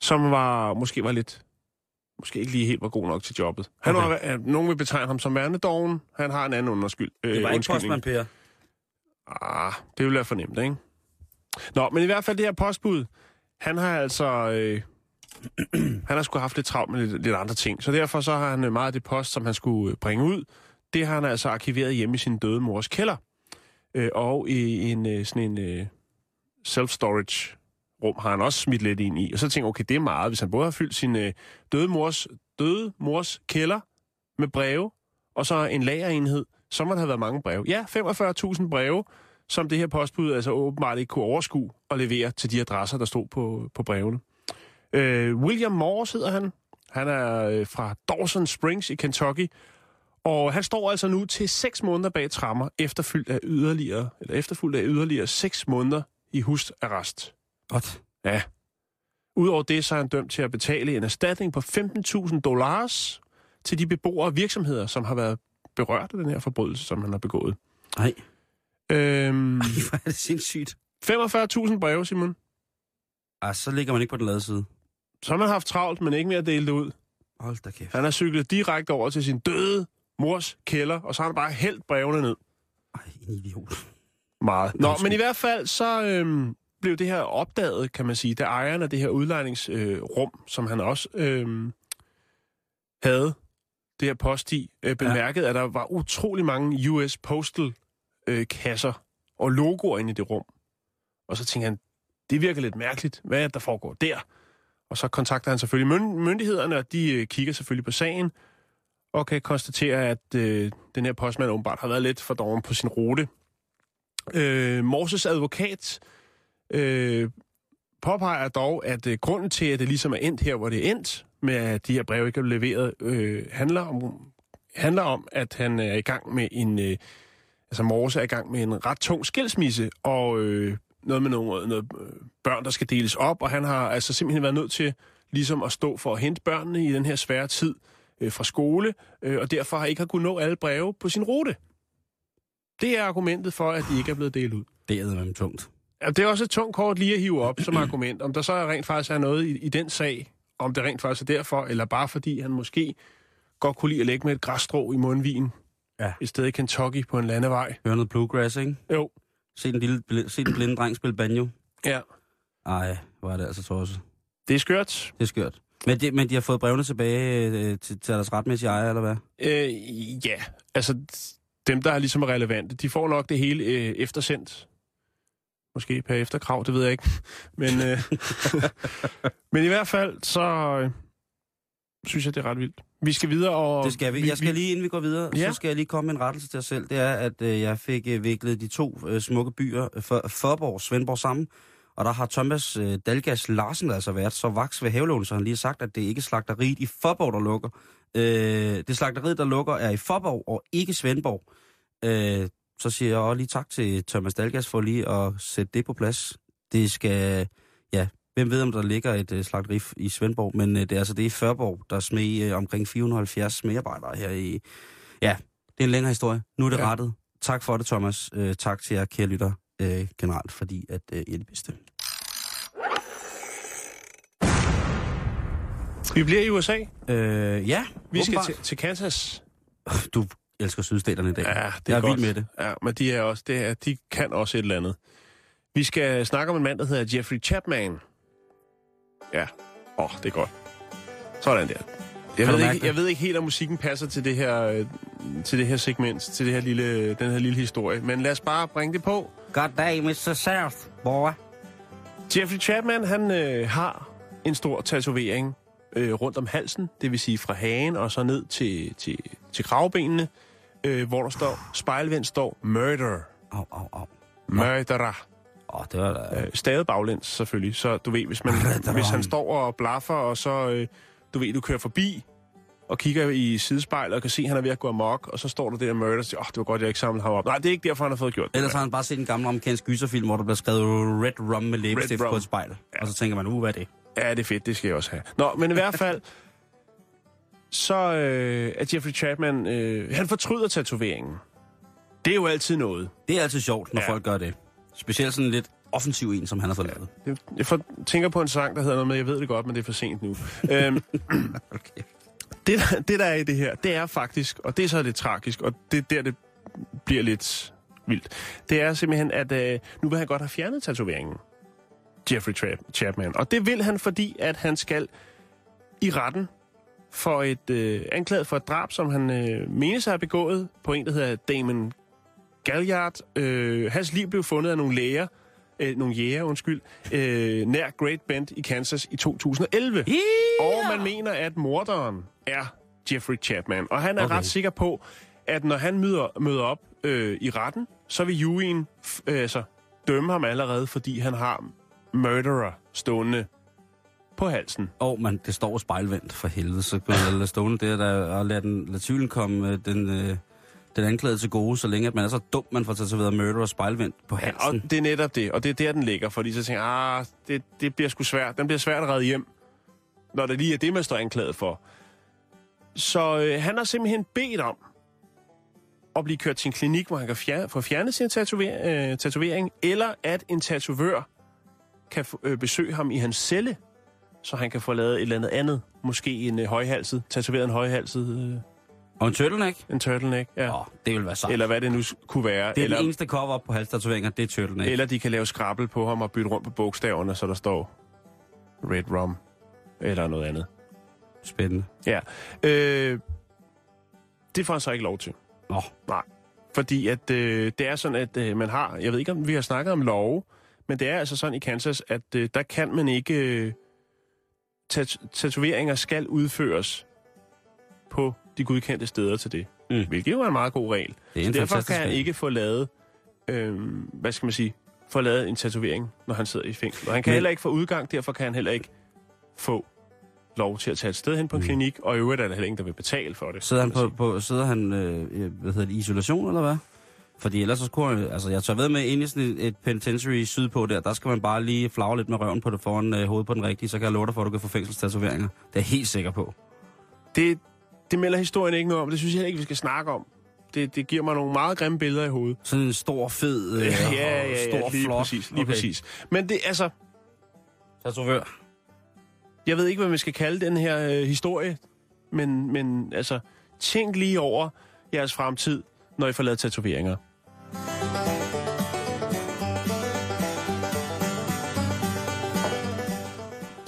som var måske var lidt måske ikke lige helt var god nok til jobbet. Han Okay. var, øh, nogen vil betegne ham som værnedoven. Han har en anden underskyld. Øh, Det var ikke postmand, Per. Ah, det vil være fornemt, ikke? Nå, men i hvert fald det her postbud, han har altså... Øh, (clears throat) han har sgu haft lidt travlt med lidt, lidt andre ting, så derfor så har han øh, meget af det post, som han skulle øh, bringe ud, det har han altså arkiveret hjemme i sin døde mors kælder. Øh, og i en øh, sådan en øh, self-storage rum har han også smidt lidt ind i. Og så tænker jeg, okay, det er meget, hvis han både har fyldt sin øh, døde, mors, døde mors kælder med breve, og så en lagerenhed, så må der have været mange breve. Ja, 45.000 breve, som det her postbud altså åbenbart ikke kunne overskue og levere til de adresser, der stod på, på brevene. Øh, William Morse hedder han. Han er øh, fra Dawson Springs i Kentucky. Og han står altså nu til 6 måneder bag trammer, efterfulgt af yderligere, eller efterfulgt af yderligere 6 måneder i husarrest. Godt. Ja. Udover det, så er han dømt til at betale en erstatning på 15.000 dollars til de beboere og virksomheder, som har været berørt af den her forbrydelse, som han har begået. Nej, Øhm, (laughs) Ej, hvor er det sindssygt. 45.000 breve, Simon. Ej, så ligger man ikke på den lade side. Så har man haft travlt, men ikke mere at dele det ud. Hold da kæft. Han har cyklet direkte over til sin døde mors kælder, og så har han bare hældt brevene ned. Ej, en idiot. Meget. Nå, men i hvert fald så øhm, blev det her opdaget, kan man sige, da ejeren af det her udlejningsrum, øh, rum, som han også øhm, havde, det her post i, øh, bemærkede, ja. at der var utrolig mange US Postal øh, kasser og logoer inde i det rum. Og så tænkte han, det virker lidt mærkeligt. Hvad er det, der foregår der? Og så kontakter han selvfølgelig myn- myndighederne, og de øh, kigger selvfølgelig på sagen, og kan konstatere, at øh, den her postmand åbenbart har været lidt for doven på sin rute. Øh, Morses advokat øh, påpeger dog, at øh, grunden til, at det ligesom er endt her, hvor det er endt, med at de her breve ikke er leveret, øh, handler, om, handler om, at han er i gang med en... Øh, altså Morse er i gang med en ret tung skilsmisse, og øh, noget med nogle, noget øh, børn, der skal deles op, og han har altså simpelthen været nødt til ligesom at stå for at hente børnene i den her svære tid øh, fra skole, øh, og derfor har ikke har kunnet nå alle breve på sin rute. Det er argumentet for, at de ikke er blevet delt ud. Det er med tungt. Ja, det er også et tungt kort lige at hive op som argument. Om der så er rent faktisk er noget i, i den sag, om det rent faktisk er derfor, eller bare fordi han måske godt kunne lide at lægge med et græsstrå i mundvin. Ja. Et sted i Kentucky på en landevej. Hør noget bluegrass, ikke? Jo. Se den, lille, se den blinde dreng spille banjo. Ja. Ej, hvor er det altså tosset. Det er skørt. Det er skørt. Men de, men de har fået brevene tilbage øh, til, til deres retmæssige ejer, eller hvad? Øh, ja, altså dem, der er ligesom relevante, de får nok det hele øh, eftersendt. Måske per efterkrav, det ved jeg ikke. Men, øh, (laughs) (laughs) men i hvert fald, så øh, synes jeg, det er ret vildt. Vi skal videre, og... Det skal vi. Jeg skal lige, inden vi går videre, Ja. så skal jeg lige komme med en rettelse til os selv. Det er, at øh, jeg fik øh, viklet de to øh, smukke byer, øh, for, Forborg og Svendborg, sammen. Og der har Thomas øh, Dalgas Larsen altså været så vaks ved havelån, så han lige har sagt, at det ikke er slagteriet i Forborg, der lukker. Øh, det slagteriet, der lukker, er i Forborg og ikke Svendborg. Øh, så siger jeg også lige tak til Thomas Dalgas for lige at sætte det på plads. Det skal, ja, hvem ved, om der ligger et øh, slagteri i Svendborg, men øh, det er altså det i Førborg, der smed øh, omkring 470 medarbejdere her i... Ja, det er en længere historie. Nu er det Ja. rettet. Tak for det, Thomas. Øh, tak til jer, kære lytter, øh, generelt, fordi at øh, I er det bedste. Vi bliver i USA. Øh, ja, Vi skal til, til Kansas. Du elsker sydstaterne i dag. Ja, det er jeg er godt. vild med det. Ja, men de, er også, det er, de kan også et eller andet. Vi skal snakke om en mand, der hedder Jeffrey Chapman. Ja, åh, oh, det er godt. Sådan der. Jeg ved, ikke, jeg ved ikke helt, om musikken passer til det her, øh, til det her segment, til det her lille, den her lille historie. Men lad os bare bringe det på. God day, Mr. South, boy. Jeffrey Chapman, han øh, har en stor tatovering øh, rundt om halsen, det vil sige fra hagen og så ned til, til, til kravbenene, øh, hvor der står, spejlvendt står, murder. Au, au, au. Murderer. Oh, det var da... Øh, baglæns, selvfølgelig. Så du ved, hvis, man, hvis han står og blaffer, og så, øh, du ved, du kører forbi, og kigger i sidespejlet og kan se, at han er ved at gå amok, og så står der der murder og siger, åh, oh, det var godt, jeg ikke samlede ham op. Nej, det er ikke derfor, han har fået gjort det. Ellers har han bare set en gammel amerikansk gyserfilm, hvor der bliver skrevet Red Rum med læbestift på et spejl. Ja. Og så tænker man, uh, hvad er det? Ja, det er fedt, det skal jeg også have. Nå, men i hvert fald, (laughs) så øh, er Jeffrey Chapman, øh, han fortryder tatoveringen. Det er jo altid noget. Det er altid sjovt, når ja. folk gør det. Specielt sådan lidt offensiv en, som han har fået lavet. Jeg, for, tænker på en sang, der hedder noget med, jeg ved det godt, men det er for sent nu. (laughs) øhm, Okay. det, der, det, der er i det her, det er faktisk, og det er så lidt tragisk, og det er der, det bliver lidt vildt. Det er simpelthen, at øh, nu vil han godt have fjernet tatoveringen. Jeffrey Tra- Chapman. Og det vil han, fordi at han skal i retten for et øh, anklaget for et drab, som han øh, menes at have begået på en, der hedder Damon Galliard. Øh, hans liv blev fundet af nogle læger, øh, nogle jæger, undskyld, øh, nær Great Bend i Kansas i 2011. Yeah! Og man mener, at morderen er Jeffrey Chapman. Og han er okay. Ret sikker på, at når han møder, møder op øh, i retten, så vil juryen øh, altså, dømme ham allerede, fordi han har murderer stående på halsen. Åh, oh, man, det står spejlvendt for helvede, så kan man lade stående der, der og lade, den, lade tvivlen komme øh, den, øh, den anklagede til gode, så længe at man er så dum, man får tatoveret murder og spejlvendt på Ja, halsen. og det er netop det, og det er der, den ligger, fordi så tænker jeg, ah, det, det bliver sgu svært. Den bliver svært at redde hjem, når det lige er det, man står anklaget for. Så øh, han har simpelthen bedt om at blive kørt til en klinik, hvor han kan fjerne, få fjernet sin tatover, øh, tatovering, eller at en tatovør kan øh, besøge ham i hans celle, så han kan få lavet et eller andet andet. Måske en øh, højhalset, tatoveret en højhalset, øh, Og en turtleneck? en turtleneck, ja. Oh, det vil være sejt. Eller hvad det nu kunne være. det er eller, den eneste cover på halstatoveringer, det er turtleneck. eller de kan lave skrabbel på ham og bytte rundt på bogstaverne, så der står Red Rum eller noget andet. Spændende. Ja. Øh, det får han så ikke lov til. Nå, Nej. Fordi at øh, det er sådan, at øh, man har, jeg ved ikke om vi har snakket om love, men det er altså sådan i Kansas, at øh, der kan man ikke, øh, tat- tatoveringer skal udføres på de godkendte steder til det. Mm. Hvilket jo er en meget god regel. det Så derfor kan han ikke få lavet, øh, hvad skal man sige, få lavet en tatovering, når han sidder i fængsel. Og han kan Men- heller ikke få udgang, derfor kan han heller ikke få lov til at tage et sted hen på en Mm. klinik, og i øvrigt er der heller ingen, der vil betale for det. Sidder han, på, på, sidder han øh, hvad hedder det, i isolation, eller hvad? Fordi ellers så skulle han, altså jeg tager ved med ind i sådan et, penitentiary sydpå der, der skal man bare lige flagre lidt med røven på det foran øh, hovedet på den rigtige, så kan jeg love dig for, at du kan få fængselstatoveringer. Det er jeg helt sikker på. Det, det melder historien ikke noget om. Det synes jeg ikke, vi skal snakke om. Det, det giver mig nogle meget grimme billeder i hovedet. Sådan en stor, fed, øh, ja, ja, ja, stor, lige flot. præcis. Lige præcis. Men det, altså, Tatovør. jeg ved ikke, hvad man skal kalde den her øh, historie, men, men altså, tænk lige over jeres fremtid, når I får lavet tatoveringer.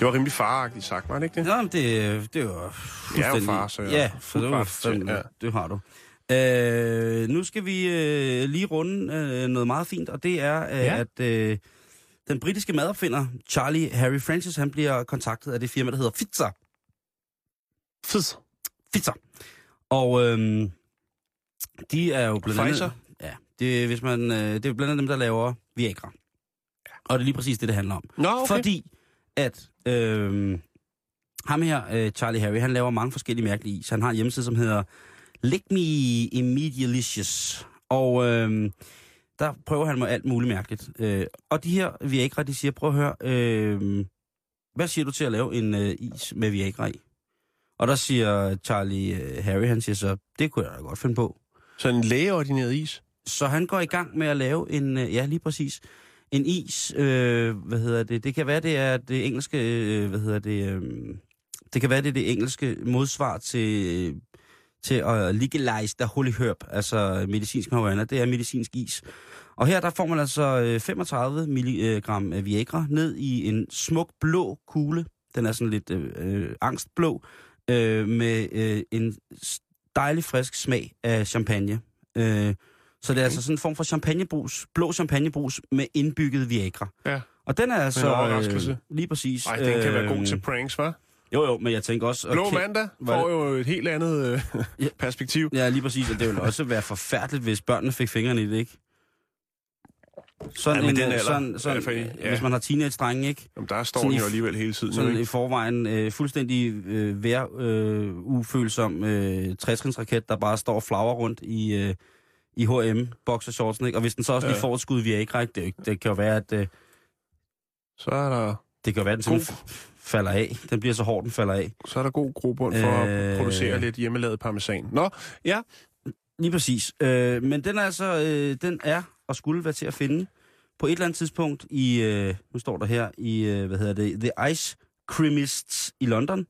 Det var rimelig faragtigt sagt, var det ikke det? Ja, men det, det var Jeg er jo fuldstændig- far, så jeg Ja, er for det, var, fuld far til, fandme- ja. det har du. Øh, nu skal vi øh, lige runde øh, noget meget fint, og det er, øh, Ja. at øh, den britiske madopfinder, Charlie Harry Francis, han bliver kontaktet af det firma, der hedder Pfizer. Fis. Pfizer. Og øh, de er jo blandt andet... Pfizer? Ja, det, er, hvis man, øh, det er blandt andet dem, der laver Viagra. Og det er lige præcis det, det handler om. Nå, okay. Fordi at øh, ham her, øh, Charlie Harry, han laver mange forskellige mærkelige is. Han har en hjemmeside, som hedder Lick Me Immedialicious. Og øh, der prøver han med alt muligt mærkeligt. Øh, og de her Viagra, de siger, prøv at høre, øh, hvad siger du til at lave en øh, is med Viagra i? Og der siger Charlie øh, Harry, han siger så, det kunne jeg da godt finde på. Så en lægeordineret is? Så han går i gang med at lave en, øh, ja lige præcis, en is, øh, hvad hedder det, det kan være det er det engelske, øh, hvad hedder det, øh, det kan være det er det engelske modsvar til, til at legalize der holy herb, altså medicinsk marijuana, det er medicinsk is. Og her der får man altså øh, 35 milligram Viagra ned i en smuk blå kugle, den er sådan lidt øh, øh angstblå, øh, med øh, en dejlig frisk smag af champagne. Øh, så det er altså sådan en form for champagnebrus, blå champagnebrus med indbygget Viagra. Ja. Og den er altså... En overraskelse. lige præcis. Nej, den kan være god øh, til pranks, hva'? Jo, jo, men jeg tænker også... Blå okay, mandag får jo et helt andet øh, (laughs) Ja. perspektiv. Ja, lige præcis, og det ville også være forfærdeligt, hvis børnene fik fingrene i det, ikke? Sådan, Ja, ja, en, den øh, alder, sådan, sådan, fald, ja. ja. hvis man har teenage-drenge, ikke? Jamen, der står Sådan den jo alligevel hele tiden. Sådan ikke? i forvejen øh, fuldstændig øh, vær, øh, ufølsom øh, trætrinsraket, der bare står og flagrer rundt i, øh, i H&M boxershortsen, ikke? Og hvis den så også lige får et skud Viagra, ikke? Det, det kan jo være, at øh, Så er der, det kan jo være, at den God. falder af. Den bliver så hård, den falder af. så er der god grobund for. Øh. at producere lidt hjemmelavet parmesan. Nå, ja. Lige præcis. Øh, men den er altså, øh, den er og skulle være til at finde på et eller andet tidspunkt i, øh, nu står der her, i, øh, hvad hedder det, The Ice Creamists i London.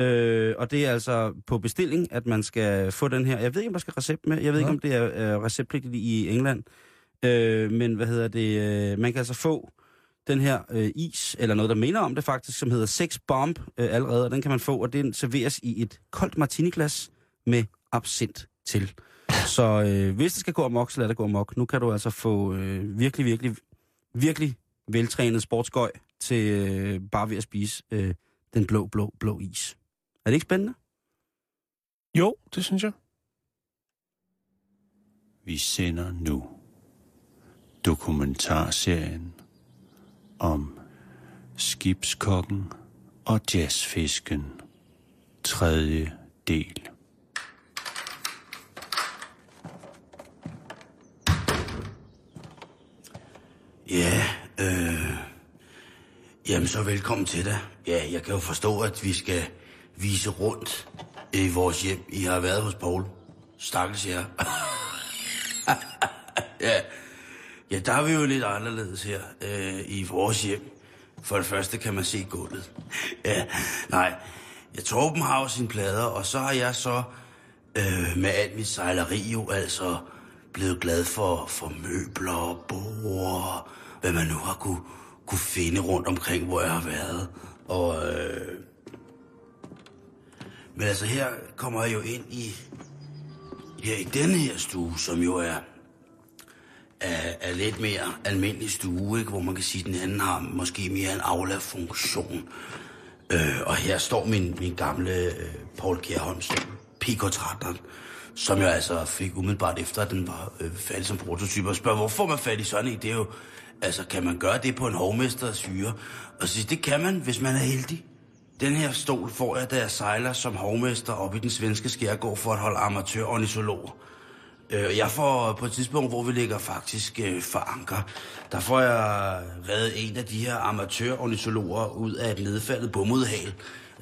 Øh, og det er altså på bestilling, at man skal få den her. Jeg ved ikke, om der skal recept med. Jeg ved ikke, Nå. om det er øh, receptpligtigt i England. Øh, men hvad hedder det, øh, man kan altså få den her øh, is, eller noget, der minder om det faktisk, som hedder Sex Bomb øh, allerede, og den kan man få, og den serveres i et koldt martiniglas med absint til. Så øh, hvis det skal gå amok, så lad det gå amok. Nu kan du altså få øh, virkelig, virkelig, virkelig veltrænet sportsgøj til øh, bare ved at spise øh, den blå, blå, blå is. Er det ikke spændende? Jo, det synes jeg. Vi sender nu dokumentarserien om skibskokken og jazzfisken. Tredje del. Ja, øh... Jamen, så velkommen til dig. Ja, jeg kan jo forstå, at vi skal vise rundt i vores hjem. I har været hos Paul. Stakkels jer. (laughs) ja. ja, der er vi jo lidt anderledes her øh, i vores hjem. For det første kan man se gulvet. (laughs) ja, nej. Jeg Torben har jo sine plader, og så har jeg så øh, med alt mit sejleri jo altså blevet glad for, for møbler, og bord, hvad man nu har kunne, kunne finde rundt omkring, hvor jeg har været. Og, øh, men altså her kommer jeg jo ind i, ja, i denne her stue, som jo er, er, er lidt mere almindelig stue, ikke? hvor man kan sige, at den anden har måske mere en aula-funktion. Øh, og her står min, min gamle øh, Paul Kjærholm stol, Pico 13, som jeg altså fik umiddelbart efter, at den var øh, færdig som prototype. Og spørger, hvorfor man fat i sådan en? Det er jo, altså kan man gøre det på en hovmester syre? Og så siger, det kan man, hvis man er heldig. Den her stol får jeg, da jeg sejler som hovmester op i den svenske skærgård for at holde amatørornitologer. Øh, Jeg får på et tidspunkt, hvor vi ligger faktisk øh, for anker, der får jeg reddet en af de her amatørornitologer ud af et nedfaldet bomudhal.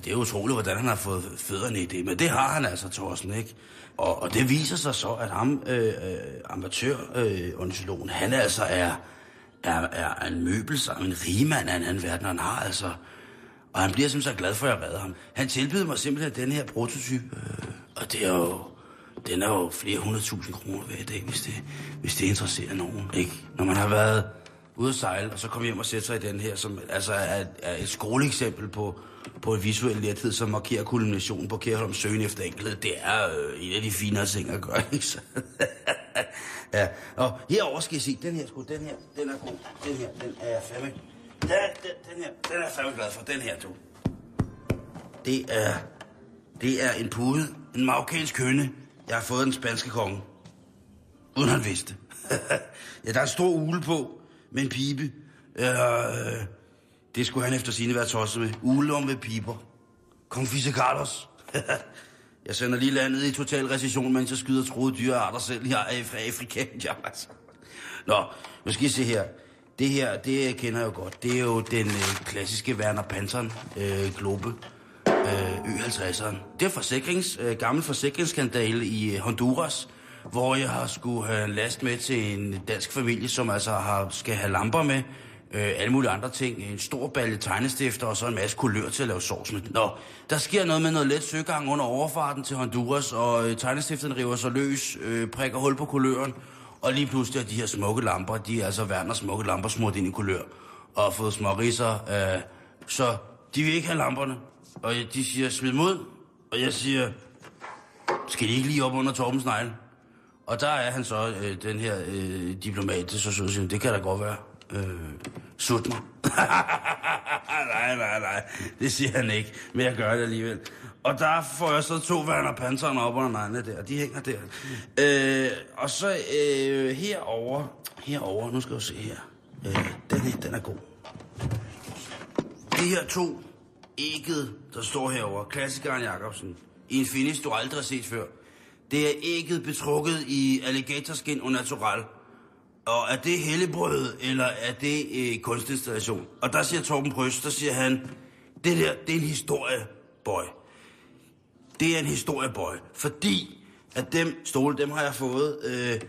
Det er utroligt, hvordan han har fået fødderne i det, men det har han altså, Thorsten, ikke? Og, og det viser sig så, at ham, øh, øh, amatørornitologen, øh, han altså er, er, er en møbelsam, en rigemand af en anden verden, han har altså... Og han bliver simpelthen så glad for, at jeg redder ham. Han tilbyder mig simpelthen den her prototype, øh, og det er jo... Den er jo flere hundredtusind kroner hver dag, hvis det, hvis det interesserer nogen, ikke? Når man har været ude at sejle, og så kommer hjem og sætter sig i den her, som altså er, er et skoleeksempel på, på en visuel lethed, som markerer kulminationen på Kærholm Søen efter enkelhed. Det er øh, en af de finere ting at gøre, (laughs) ikke? Så, (laughs) ja, og herover skal I se, den her, sgu, den her, den er god. Den her, den er jeg fandme... Den, den, den her, den er jeg fandme glad for, den her, du. Det er, det er en pude, en marokkansk kønne. Jeg har fået den spanske konge. Uden han vidste. (laughs) ja, der er en stor ule på, med en pibe. Øh, det skulle han efter sine være tosset med. Ule med piber. Kong Fisse Carlos. (laughs) jeg sender lige landet i total recession, mens jeg skyder troede dyrearter selv. Jeg er fra Afrika. (laughs) Ja, altså. Nå, nu skal I se her. Det her, det kender jeg jo godt. Det er jo den øh, klassiske Werner Panton øh, Globe øh, Ø50'eren. Det er forsikrings, øh, gammel forsikringsskandale i øh, Honduras, hvor jeg har skulle have en last med til en dansk familie, som altså har, skal have lamper med, øh, alle mulige andre ting, en stor balje tegnestifter og så en masse kulør til at lave sovs med. Nå, der sker noget med noget let søgang under overfarten til Honduras, og øh, tegnestifteren river sig løs, øh, prikker hul på kuløren, og lige pludselig er de her smukke lamper, de er altså Werners smukke lamper smurt ind i kulør, og fået små riser. øh, så de vil ikke have lamperne. Og de siger, smid mod. Og jeg siger, skal de ikke lige op under Torbens negle? Og der er han så, øh, den her øh, diplomat, så, synes jeg, det kan da godt være. Øh, sut mig. (laughs) nej, nej, nej. Det siger han ikke, men jeg gør det alligevel. Og der får jeg så to Werner Pantheren op under neglene der, og de hænger der. Øh, og så øh, herover, herover, nu skal jeg se her. Øh, den her, den er god. De her to ægget, der står herover, klassikeren Jacobsen, i en finish, du aldrig har set før. Det er ægget betrukket i alligatorskin og natural. Og er det hellebrød, eller er det øh, kunstinstallation? Og der siger Torben Brøs, der siger han, det der, det er en historie, boy. Det er en historieboy. Fordi at dem stole, dem har jeg fået øh,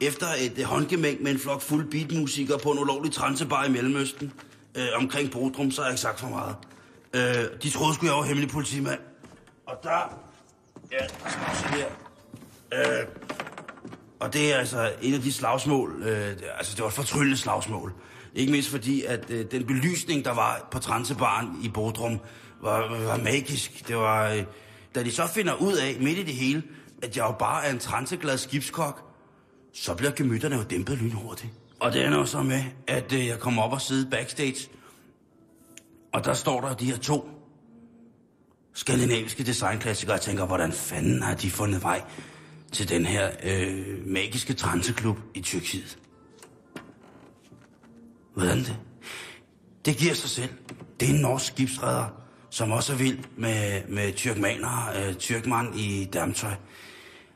efter et øh, håndgemæng med en flok fuld beatmusikere på en ulovlig transebar i Mellemøsten. Øh, omkring Bodrum, så har jeg ikke sagt for meget. Øh, de troede skulle jeg var hemmelig politimand. Og der... Ja, der skal også her. Øh, og det er altså en af de slagsmål, øh, altså det var et fortryllende slagsmål. Ikke mindst fordi, at øh, den belysning, der var på Transebaren i Bodrum, var, var magisk. Det var, øh, da de så finder ud af, midt i det hele, at jeg jo bare er en transeglad skibskok, så bliver gemytterne jo dæmpet lynhurtigt. Og det ender jo så med, at øh, jeg kommer op og sidder backstage, og der står der de her to skandinaviske designklassikere, og jeg tænker, hvordan fanden har de fundet vej til den her øh, magiske transeklub i Tyrkiet? Hvordan det? Det giver sig selv. Det er en norsk skibsredder, som også er vild med, med tyrkmaner, øh, tyrkmand i damtøj.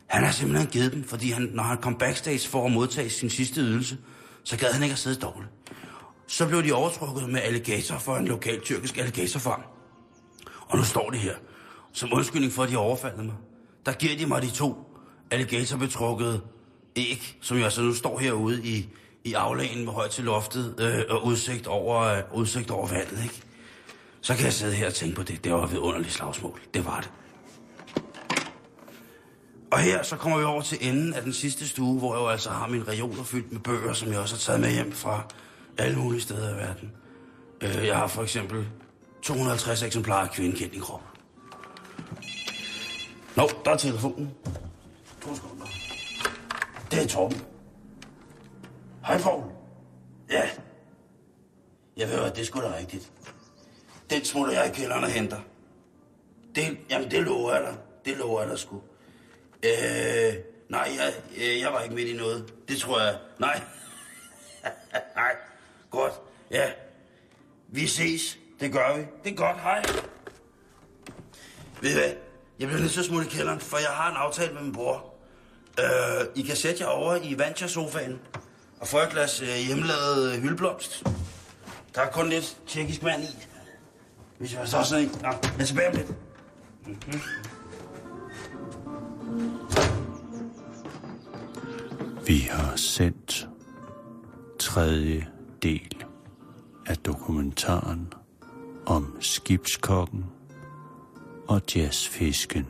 Han har simpelthen givet dem, fordi han, når han kom backstage for at modtage sin sidste ydelse, så gad han ikke at sidde dårligt. Så blev de overtrukket med alligator for en lokal tyrkisk alligatorfarm. Og nu står de her. Som undskyldning for, at de overfaldet mig. Der giver de mig de to alligatorbetrukkede æg, som jeg altså nu står herude i, i aflægen med højt til loftet øh, og udsigt over, øh, udsigt over vandet, ikke? Så kan jeg sidde her og tænke på det. Det var et vidunderligt slagsmål. Det var det. Og her så kommer vi over til enden af den sidste stue, hvor jeg jo altså har min reoler fyldt med bøger, som jeg også har taget med hjem fra alle mulige steder i verden. Øh, jeg har for eksempel 250 eksemplarer af kvindekendt i krop. Nå, der er telefonen. To sekunder. Det er Torben. Hej, Poul. Ja. Jeg ved, at det skulle da rigtigt. Den smutter jeg i kælderen og henter. Det, jamen, det lover jeg dig. Det lover jeg dig sgu. Øh, nej, jeg, øh, jeg var ikke midt i noget. Det tror jeg. Nej. (laughs) nej. Godt. Ja. Vi ses. Det gør vi. Det er godt. Hej. Ved I hvad? Jeg bliver nødt til at smutte i kælderen, for jeg har en aftale med min bror. Øh, I kan sætte jer over i Vantja-sofaen og få et glas øh, hjemmelavet øh, hyldeblomst. Der er kun lidt tjekkisk mand i. Hvis jeg så sådan en. Nå, jeg er tilbage om lidt. Vi har sendt tredje del af dokumentaren om skibskokken og jazzfisken.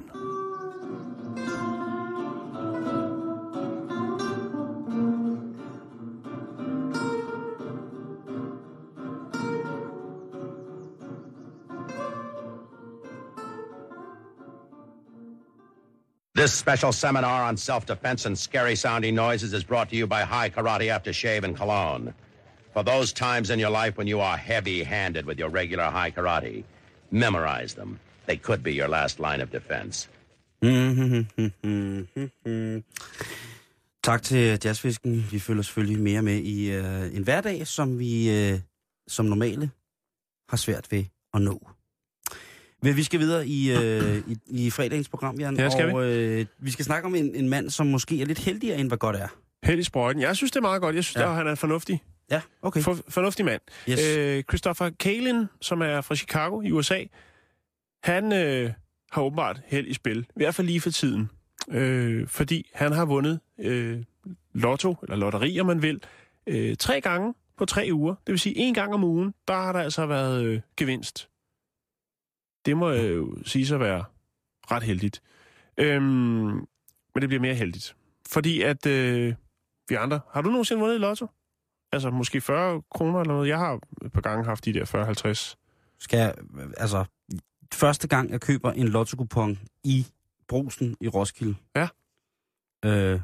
This special seminar on self defense and scary sounding noises is brought to you by High Karate Aftershave and Cologne. For those times in your life when you are heavy handed with your regular high karate, memorize them. They could be your last line of defense. (laughs) tak til Jazzfisken. Vi følger selvfølgelig mere med i øh, en hverdag, som vi øh, som normale har svært ved at nå. Men vi skal videre i, øh, i, i fredagens program, Jan. Ja, skal og øh, vi skal snakke om en, en mand, som måske er lidt heldigere, end hvad godt er. Held i sprøjten. Jeg synes, det er meget godt. Jeg synes, Ja. at han er fornuftig, Ja, okay. for, fornuftig mand. Yes. Øh, Christopher Kalin, som er fra Chicago i USA, han øh, har åbenbart held i spil. I hvert fald lige for tiden. Øh, fordi han har vundet øh, lotto, eller lotteri, om man vil, øh, tre gange på tre uger. Det vil sige, en gang om ugen, der har der altså været øh, gevinst. Det må øh, jo sige sig være ret heldigt. Øhm, men det bliver mere heldigt. Fordi at øh, vi andre... Har du nogensinde vundet i lotto? Altså måske 40 kroner eller noget? Jeg har et par gange haft de der 40-50. Skal jeg, altså, første gang jeg køber en lotto i brusen i Roskilde. Ja. Øh,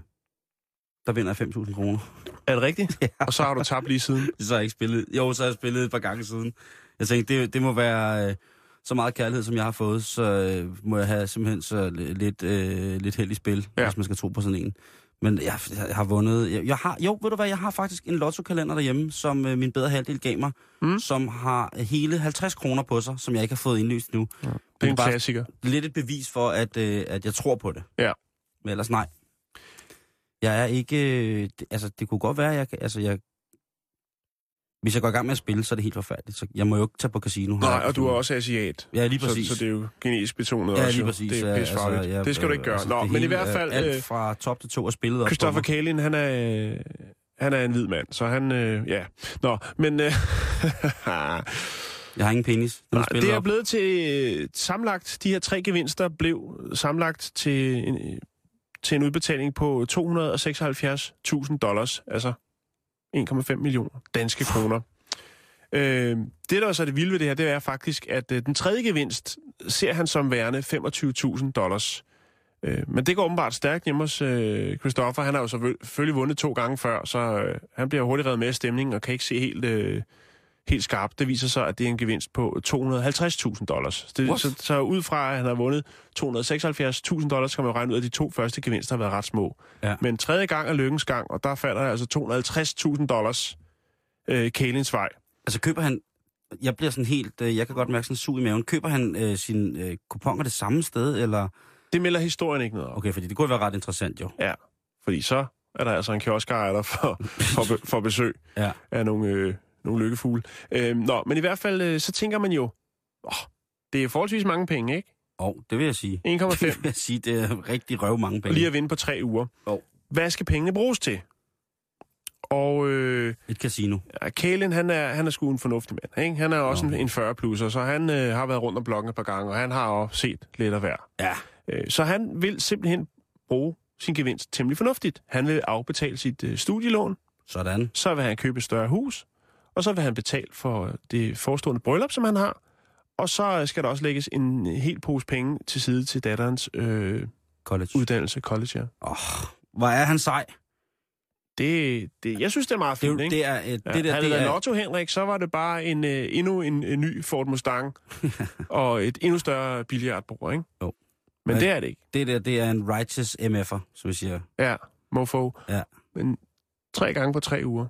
der vinder jeg 5.000 kroner. Er det rigtigt? (laughs) Ja. Og så har du tabt lige siden. Så har jeg ikke spillet. Jo, så har jeg spillet et par gange siden. Jeg tænkte, det, det må være øh, så meget kærlighed, som jeg har fået, så øh, må jeg have simpelthen så li- lidt, øh, lidt held i spil, ja. Ja. hvis man skal tro på sådan en. Men jeg, jeg har vundet... Jeg, jeg har, jo, ved du hvad, jeg har faktisk en lottokalender derhjemme, som øh, min bedre halvdel gav mig, Mm. som har hele 50 kroner på sig, som jeg ikke har fået indløst nu. Det er en bare- klassiker. Lidt et bevis for, at, øh, at jeg tror på det. Ja. Men ellers nej. Jeg er ikke... Øh, altså, det kunne godt være, at jeg, altså, jeg... Hvis jeg går i gang med at spille, så er det helt forfærdeligt. Så jeg må jo ikke tage på casino. Nej, og du er også asiat. Ja, lige præcis. Så, så det er jo genetisk betonet Ja, også. lige præcis. Det er ja, pissefarligt. ja, det skal du ikke gøre. altså, Nå, men i hele hvert er fald... Alt Øh, fra top til to er spillet op Christopher. Kalin, han er, øh, han er en hvid mand, så han... Øh, ja. Nå, men... Øh, (laughs) Jeg har ingen penis. Den Nej, det er op. blevet til øh, samlagt, de her tre gevinster blev samlagt til en, til en udbetaling på 276.000 dollars, altså 1,5 millioner danske kroner. Øh, det, der også er det vilde ved det her, det er faktisk, at øh, den tredje gevinst ser han som værende 25.000 dollars. Øh, men det går åbenbart stærkt hjemme hos øh, Christoffer. Han har jo selvfølgelig vundet to gange før, så øh, han bliver hurtigt reddet med af stemningen og kan ikke se helt... Øh, helt skarpt. Det viser sig, at det er en gevinst på 250.000 dollars. Det, What? så, så ud fra, at han har vundet 276.000 dollars, kan man jo regne ud, at de to første gevinster har været ret små. Ja. Men tredje gang er lykkens gang, og der falder altså 250.000 dollars øh, Kalins vej. Altså køber han jeg bliver sådan helt, øh, jeg kan godt mærke sådan en sug i maven. Køber han øh, sine øh, kuponer det samme sted, eller? Det melder historien ikke noget om. Okay, fordi det kunne være ret interessant jo. Ja, fordi så er der altså en kioskejer, der får, (laughs) be, får besøg Ja. af nogle, øh, nogle lykkefugle. Øh, nå, men i hvert fald, øh, så tænker man jo, åh, det er forholdsvis mange penge, ikke? Og det vil jeg sige. 1,5. (laughs) Det vil jeg sige, det er rigtig røv mange penge. lige at vinde på tre uger. Jo. Hvad skal pengene bruges til? Og øh, Et casino. Kalen, han er, han er sgu en fornuftig mand. Ikke? Han er også Nå. en, en 40 plusser, så han øh, har været rundt om blokken et par gange, og han har også set lidt af hver. Ja. Øh, så han vil simpelthen bruge sin gevinst temmelig fornuftigt. Han vil afbetale sit øh, studielån, Sådan. så vil han købe et større hus, og så vil han betale for det forestående bryllup, som han har, og så skal der også lægges en hel pose penge til side til datterens øh, College. uddannelse, college, ja. Åh, hvor er han sej. Det, det, jeg synes, det er meget Det, fint, ikke? det er, et, Ja, det der, havde det det været er, Lotto, Henrik, så var det bare en, øh, endnu en, en ny Ford Mustang (laughs) og et endnu større billiardbord, ikke? Jo. Men det er det ikke. det der, det er en righteous MF'er, som vi siger. Ja, mofo. Ja. Men tre gange på tre uger.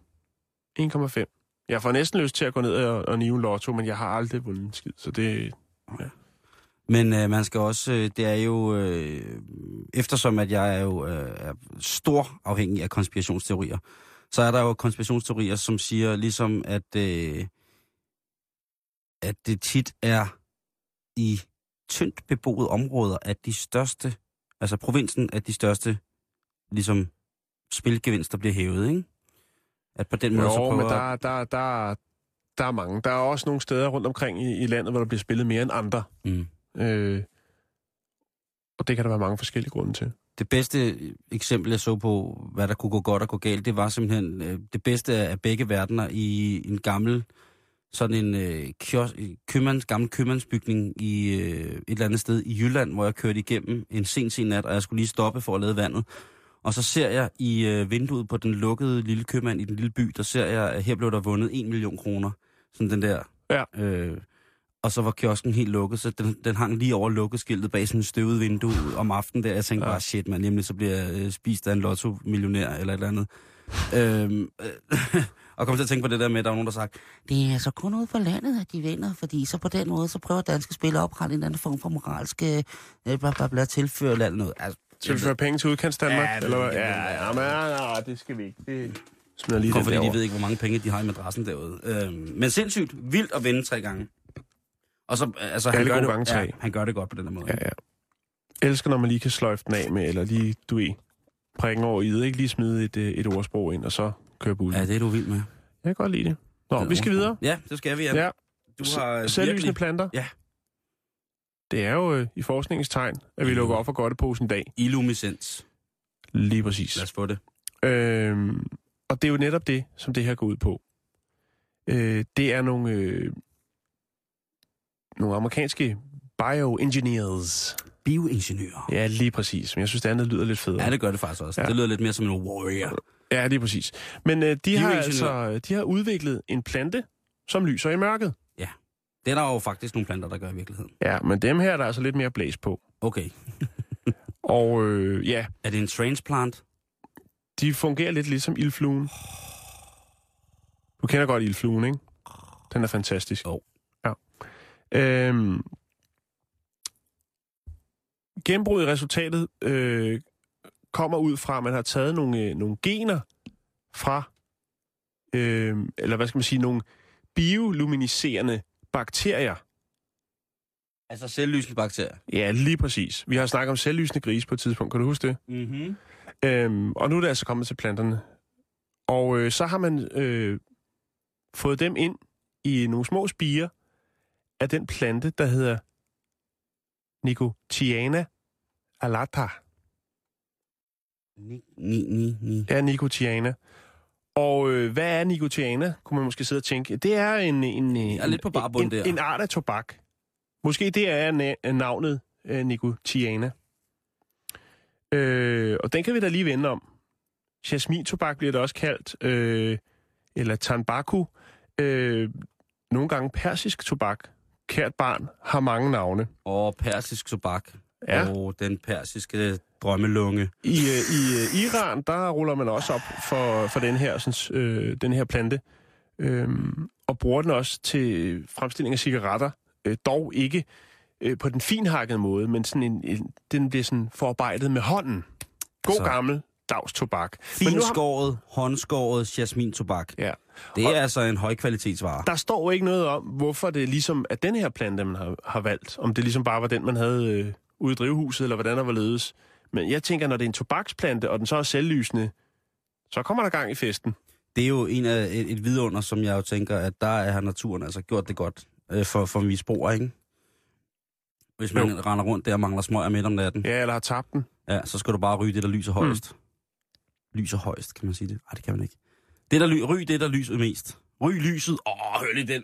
1,5. Jeg får næsten lyst til at gå ned og, og nive lotto, men jeg har aldrig vundet en skid, så det... Ja. Men øh, man skal også, øh, det er jo, øh, eftersom at jeg er jo øh, er stor afhængig af konspirationsteorier, så er der jo konspirationsteorier, som siger ligesom, at, øh, at det tit er i tyndt beboede områder, at de største, altså provinsen, at de største, ligesom spilgevinster bliver hævet, ikke? At på den måde så Jo, prøver... men der, der, der, der er mange. Der er også nogle steder rundt omkring i, i landet, hvor der bliver spillet mere end andre. Mm. Øh, og det kan der være mange forskellige grunde til. Det bedste eksempel, jeg så på, hvad der kunne gå godt og gå galt, det var simpelthen øh, det bedste af begge verdener i en gammel, sådan en øh, kios, købmands, gammel købmandsbygning i øh, et eller andet sted i Jylland, hvor jeg kørte igennem en sen, sen nat, og jeg skulle lige stoppe for at lade vandet. Og så ser jeg i øh, vinduet på den lukkede lille købmand i den lille by, der ser jeg, at her blev der vundet 1 million kroner. Sådan den der. Ja. Øh, og så var kiosken helt lukket, så den, den hang lige over lukkeskiltet bag sådan et støvet vindue om aftenen der. Jeg tænkte Ja. bare, shit mand, nemlig så bliver jeg øh, spist af en lotto-millionær eller et eller andet. øhm, øh, (laughs) og kom til at tænke på det der med, at der var nogen, der sagt, det er altså kun ude på landet, at de vinder, fordi så på den måde, så prøver danske spillere at oprette en eller anden form for moralsk øh, bla, bla, bla, tilføre eller noget. Altså, Tilføre penge til udkants Danmark? Ja, det- eller, ja, ja, men, ja, ja, det skal vi ikke. Det smider lige Kun den fordi derovre. de ved ikke, hvor mange penge de har i madrassen derude. Øhm, men sindssygt vildt at vinde tre gange. Og så, altså, han gør, det, gange tre. ja, han gør det godt på den her måde. Ja, ja. Elsker, når man lige kan sløjfe den af med, eller lige, du ved, prikken over i det, ikke lige smide et, øh, et ordsprog ind, og så køre bussen. ja, det er du vild med. Jeg kan godt lide det. Nå, Det vi skal ordsprog. videre. Ja, det skal vi. Ja. Ja. Du har Selvlysende virkelig... planter. Ja. Det er jo øh, i forskningens tegn, at vi Mhm. lukker op for godteposen dag. Illumiscens. Lige præcis. Lad os få det. Øhm, og det er jo netop det, som det her går ud på. Øh, det er nogle, øh, nogle amerikanske bioengineers. Bioingeniør. Ja, lige præcis. Men jeg synes, det andet lyder lidt federe. Ja, det gør det faktisk også. Ja. Det lyder lidt mere som en warrior. Ja, lige præcis. Men øh, de har altså de har udviklet en plante, som lyser i mørket. Det er der jo faktisk nogle planter, der gør i virkeligheden. Ja, men dem her er der altså lidt mere blæs på. Okay. (laughs) Og øh, ja, Er det en strange plant? de fungerer lidt ligesom ildfluen. Du kender godt ildfluen, ikke? Den er fantastisk. Jo. Ja. Øhm, gennembrud i resultatet øh, kommer ud fra, at man har taget nogle, øh, nogle gener fra, øh, eller hvad skal man sige, nogle bioluminiserende bakterier. Altså selvlysende bakterier. Ja, lige præcis. Vi har snakket om selvlysende grise på et tidspunkt, kan du huske det? Mm-hmm. Øhm, og nu er det altså kommet til planterne. Og øh, så har man øh, fået dem ind i nogle små spiger af den plante, der hedder Nicotiana alata. Ni, ni, ni, ni. Ja, Nicotiana. Og øh, hvad er Nicotiana, kunne man måske sidde og tænke. Det er en, en, en, er lidt på en, der. en art af tobak. Måske det er na- navnet øh, Nicotiana. Øh, og den kan vi da lige vende om. Jasmin-tobak bliver det også kaldt, øh, eller tanbaku. Øh, nogle gange persisk tobak. Kært barn har mange navne. Og persisk tobak. Ja. Og den persiske drømmelunge. I, øh, i øh, Iran, der ruller man også op for, for den, her, sådan, øh, den her plante. Øhm, og bruger den også til fremstilling af cigaretter. Øh, dog ikke øh, på den finhakkede måde, men sådan en, en, den bliver sådan forarbejdet med hånden. God Så. gammel dags tobak. Men nu har, Finskåret, håndskåret jasmin-tobak. ja, Det Og- er altså en højkvalitetsvare. der står ikke noget om, hvorfor det ligesom er den her plante, man har, har valgt. Om det ligesom bare var den, man havde øh, ude i drivhuset, eller hvordan der var ledes. Men jeg tænker, når det er en tobaksplante, og den så er selvlysende, så kommer der gang i festen. Det er jo en af et, et vidunder, som jeg jo tænker, at der har naturen altså gjort det godt øh, for, for misbrugere, ikke? Hvis man Jo. jo. render rundt der og mangler smøger midt om natten, Ja, eller har tabt den. ja, så skal du bare ryge det, der lyser højst. Mm. Lyser højst, kan man sige det? Nej, det kan man ikke. Det, der ly, ryg det, der lyser mest. Ryg lyset. Åh, hør lige den.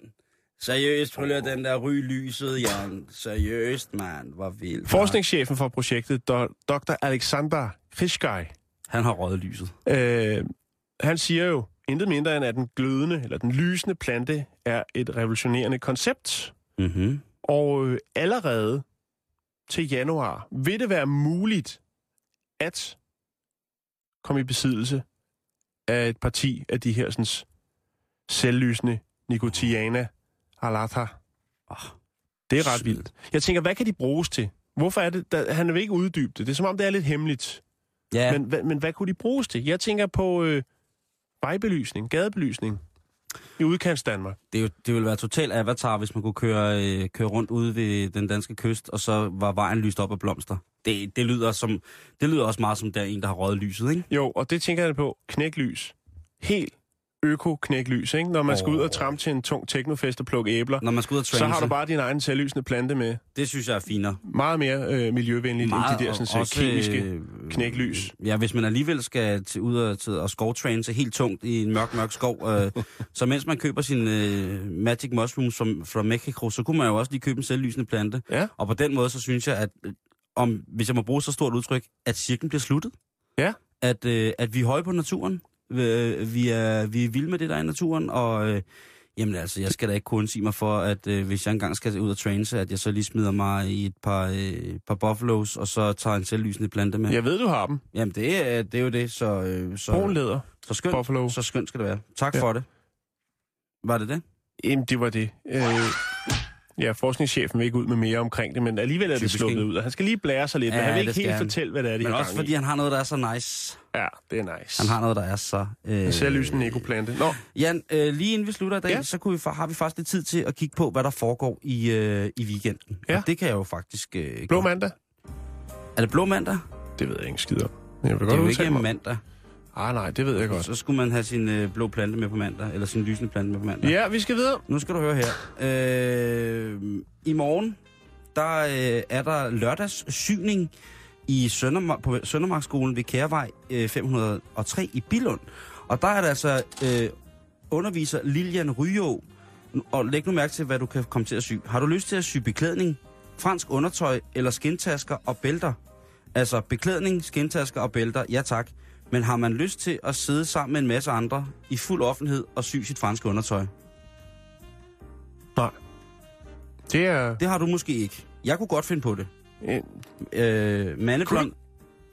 Seriøst, prøv at den der ryg lyset, Jan. Seriøst, mand. Hvor vildt. Forskningschefen for projektet, Dr. Alexander Krishkai, Han har røget lyset. øh, han siger jo intet mindre end, at den glødende, eller den lysende plante, er et revolutionerende koncept. Mm-hmm. Og øh, allerede til januar vil det være muligt at komme i besiddelse af et parti af de her sådan, selvlysende Nicotiana alata. Oh, Det er ret vildt. Jeg tænker, hvad kan de bruges til? Hvorfor er det? Der, han vil ikke uddybe det. Det er som om, det er lidt hemmeligt. ja. Men, hvad, men hvad kunne de bruges til? Jeg tænker på øh, vejbelysning, gadebelysning i udkants Danmark. det, jo, det ville være total avatar, hvis man kunne køre, øh, køre rundt ude ved den danske kyst, og så var vejen lyst op af blomster. Det, det, lyder, som, det lyder også meget som der er en, der har røget lyset, ikke? Jo, og det tænker jeg på. Knæklys. Helt øko-knæklys, ikke? Når man skal ud og trampe til en tung teknofest og plukke æbler, Når man skal ud og så transe, har du bare din egen selvlysende plante med. det synes jeg er finere. Meget mere øh, miljøvenligt end de der sådan, og også, kemiske øh, knæklys. Ja, hvis man alligevel skal til, ud og, til, og skovtranse helt tungt i en mørk, mørk skov, øh, (laughs) så mens man køber sin øh, Magic Mushrooms from, fra Mexico, så kunne man jo også lige købe en selvlysende plante. Ja. Og på den måde, så synes jeg, at om, hvis jeg må bruge så stort udtryk, at cirklen bliver sluttet. Ja. At, øh, at vi er høje på naturen. Øh, vi, er, vi er vilde med det, der er i naturen, og øh, jamen altså, jeg skal da ikke kun sige mig for, at øh, hvis jeg engang skal ud og transe, at jeg så lige smider mig i et par, øh, par buffaloes, og så tager en selvlysende plante med. Jeg ved, du har dem. Jamen, det er, det er jo det, så, øh, så, Brun læder. så, skønt, Buffalo. så skønt skal det være. Tak Ja. for det. Var det det? Jamen, det var det. Øh, ja, forskningschefen vil ikke ud med mere omkring det, men alligevel er det sluppet ud. Og han skal lige blære sig lidt, Ja, men han vil det ikke helt han. fortælle, hvad det er, de Men også fordi i. han har noget, der er så nice. Ja, det er nice. Han har noget, der er så... Øh, Selvlysende ekoplante. Nå, Jan, øh, lige inden vi slutter i dag, Ja. så kunne vi, har vi faktisk lidt tid til at kigge på, hvad der foregår i, øh, i weekenden. Ja. Og det kan jeg jo faktisk... Øh, blå godt- mandag? Er det blå mandag? Det ved jeg ikke skid om. Jeg vil Det er godt jo ikke mandag. Ah, nej, det ved jeg godt. Så skulle man have sin øh, blå plante med på mandag, eller sin lysende plante med på mandag. Ja, vi skal videre. Nu skal du høre her. Øh, I morgen, der øh, er der lørdagssyning i Søndermark, på Søndermarkskolen ved Kærvej øh, 503 i Billund. Og der er der altså øh, underviser Lilian Ryå. Og læg nu mærke til, hvad du kan komme til at sy. Har du lyst til at sy beklædning, fransk undertøj eller skintasker og bælter? Altså beklædning, skintasker og bælter, ja tak. Men har man lyst til at sidde sammen med en masse andre i fuld offentlighed og sy sit franske undertøj? Nej. Det er... Det har du måske ikke. Jeg kunne godt finde på det. en- Øh, mandeblond...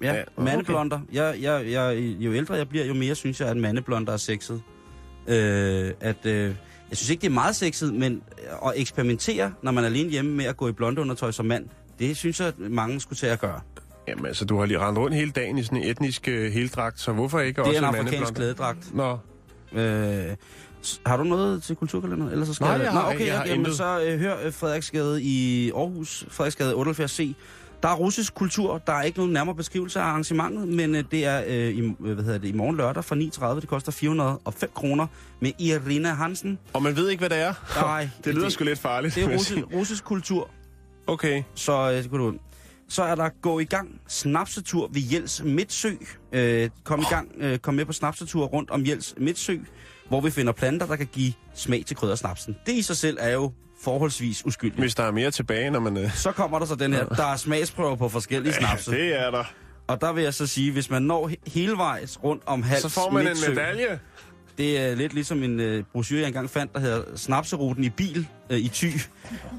Ja, Ja, ja okay. mandeblonder. Jeg, jeg, jeg, jo ældre jeg bliver, jo mere synes jeg, at mandeblonder er sexet. Øh, at, øh, jeg synes ikke, det er meget sexet, men at eksperimentere, når man er alene hjemme med at gå i blonde undertøj som mand, det synes jeg, at mange skulle til at gøre. Jamen altså, du har lige rendt rundt hele dagen i sådan en etnisk uh, heldragt, så hvorfor ikke Det også er en mandeblonder? afrikansk klædedragt. Nå, Øh, har du noget til kulturkalenderen? Ellers så skal Nej, jeg... jeg har Nå, okay, Jeg har jamen, så øh, hør øh, Frederiksgade i Aarhus, Frederiksgade 78C. Der er russisk kultur. Der er ikke nogen nærmere beskrivelse af arrangementet, men øh, det er øh, i, øh, hvad hedder det, i morgen lørdag fra 9.30. Det koster 405 kroner med Irina Hansen. og man ved ikke, hvad det er. Nej, (laughs) det lyder sgu lidt farligt. Det er sige. russisk kultur, Okay. så øh, det kunne du så er der gå i gang snapsetur ved Jels Midtsø. Øh, kom i gang, øh, kom med på snapsetur rundt om Jels Midtsø, hvor vi finder planter, der kan give smag til kryddersnapsen. Det i sig selv er jo forholdsvis uskyldigt. Hvis der er mere tilbage, når man... Uh... Så kommer der så den her, der er smagsprøver på forskellige snapse. Det er der. Og der vil jeg så sige, hvis man når he- hele vejs rundt om hals Så får man en Midtsø, medalje. Det er lidt ligesom en øh, brochure, jeg engang fandt, der hedder Snapseruten i bil øh, i Thy. (laughs)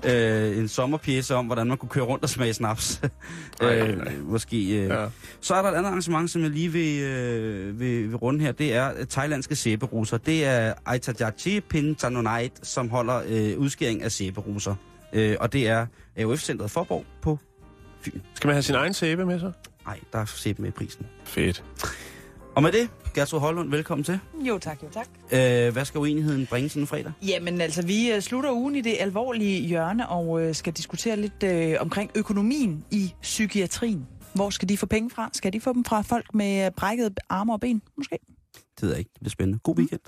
Øh, en sommerpjæse om, hvordan man kunne køre rundt og smage snaps. (laughs) Øh, nej. måske. Øh. Ja. Så er der et andet arrangement, som jeg lige vil, øh, vil, vil runde her. Det er øh, thailandske sæberuser. Det er Aitajachi Pintanonait, som holder øh, udskæring af sæberuser. Øh, og det er AOF-centret Forborg på Fyn. Skal man have sin egen sæbe med sig? Nej, der er sæbe med i prisen. Fedt. Og med det, Gertrud Hollund, velkommen til. Jo tak, jo tak. Øh, hvad skal uenigheden bringe sådan en fredag? Jamen altså, vi øh, slutter ugen i det alvorlige hjørne og øh, skal diskutere lidt øh, omkring økonomien i psykiatrien. Hvor skal de få penge fra? Skal de få dem fra folk med øh, brækkede arme og ben, måske? Det ved jeg ikke. Det bliver spændende. God weekend.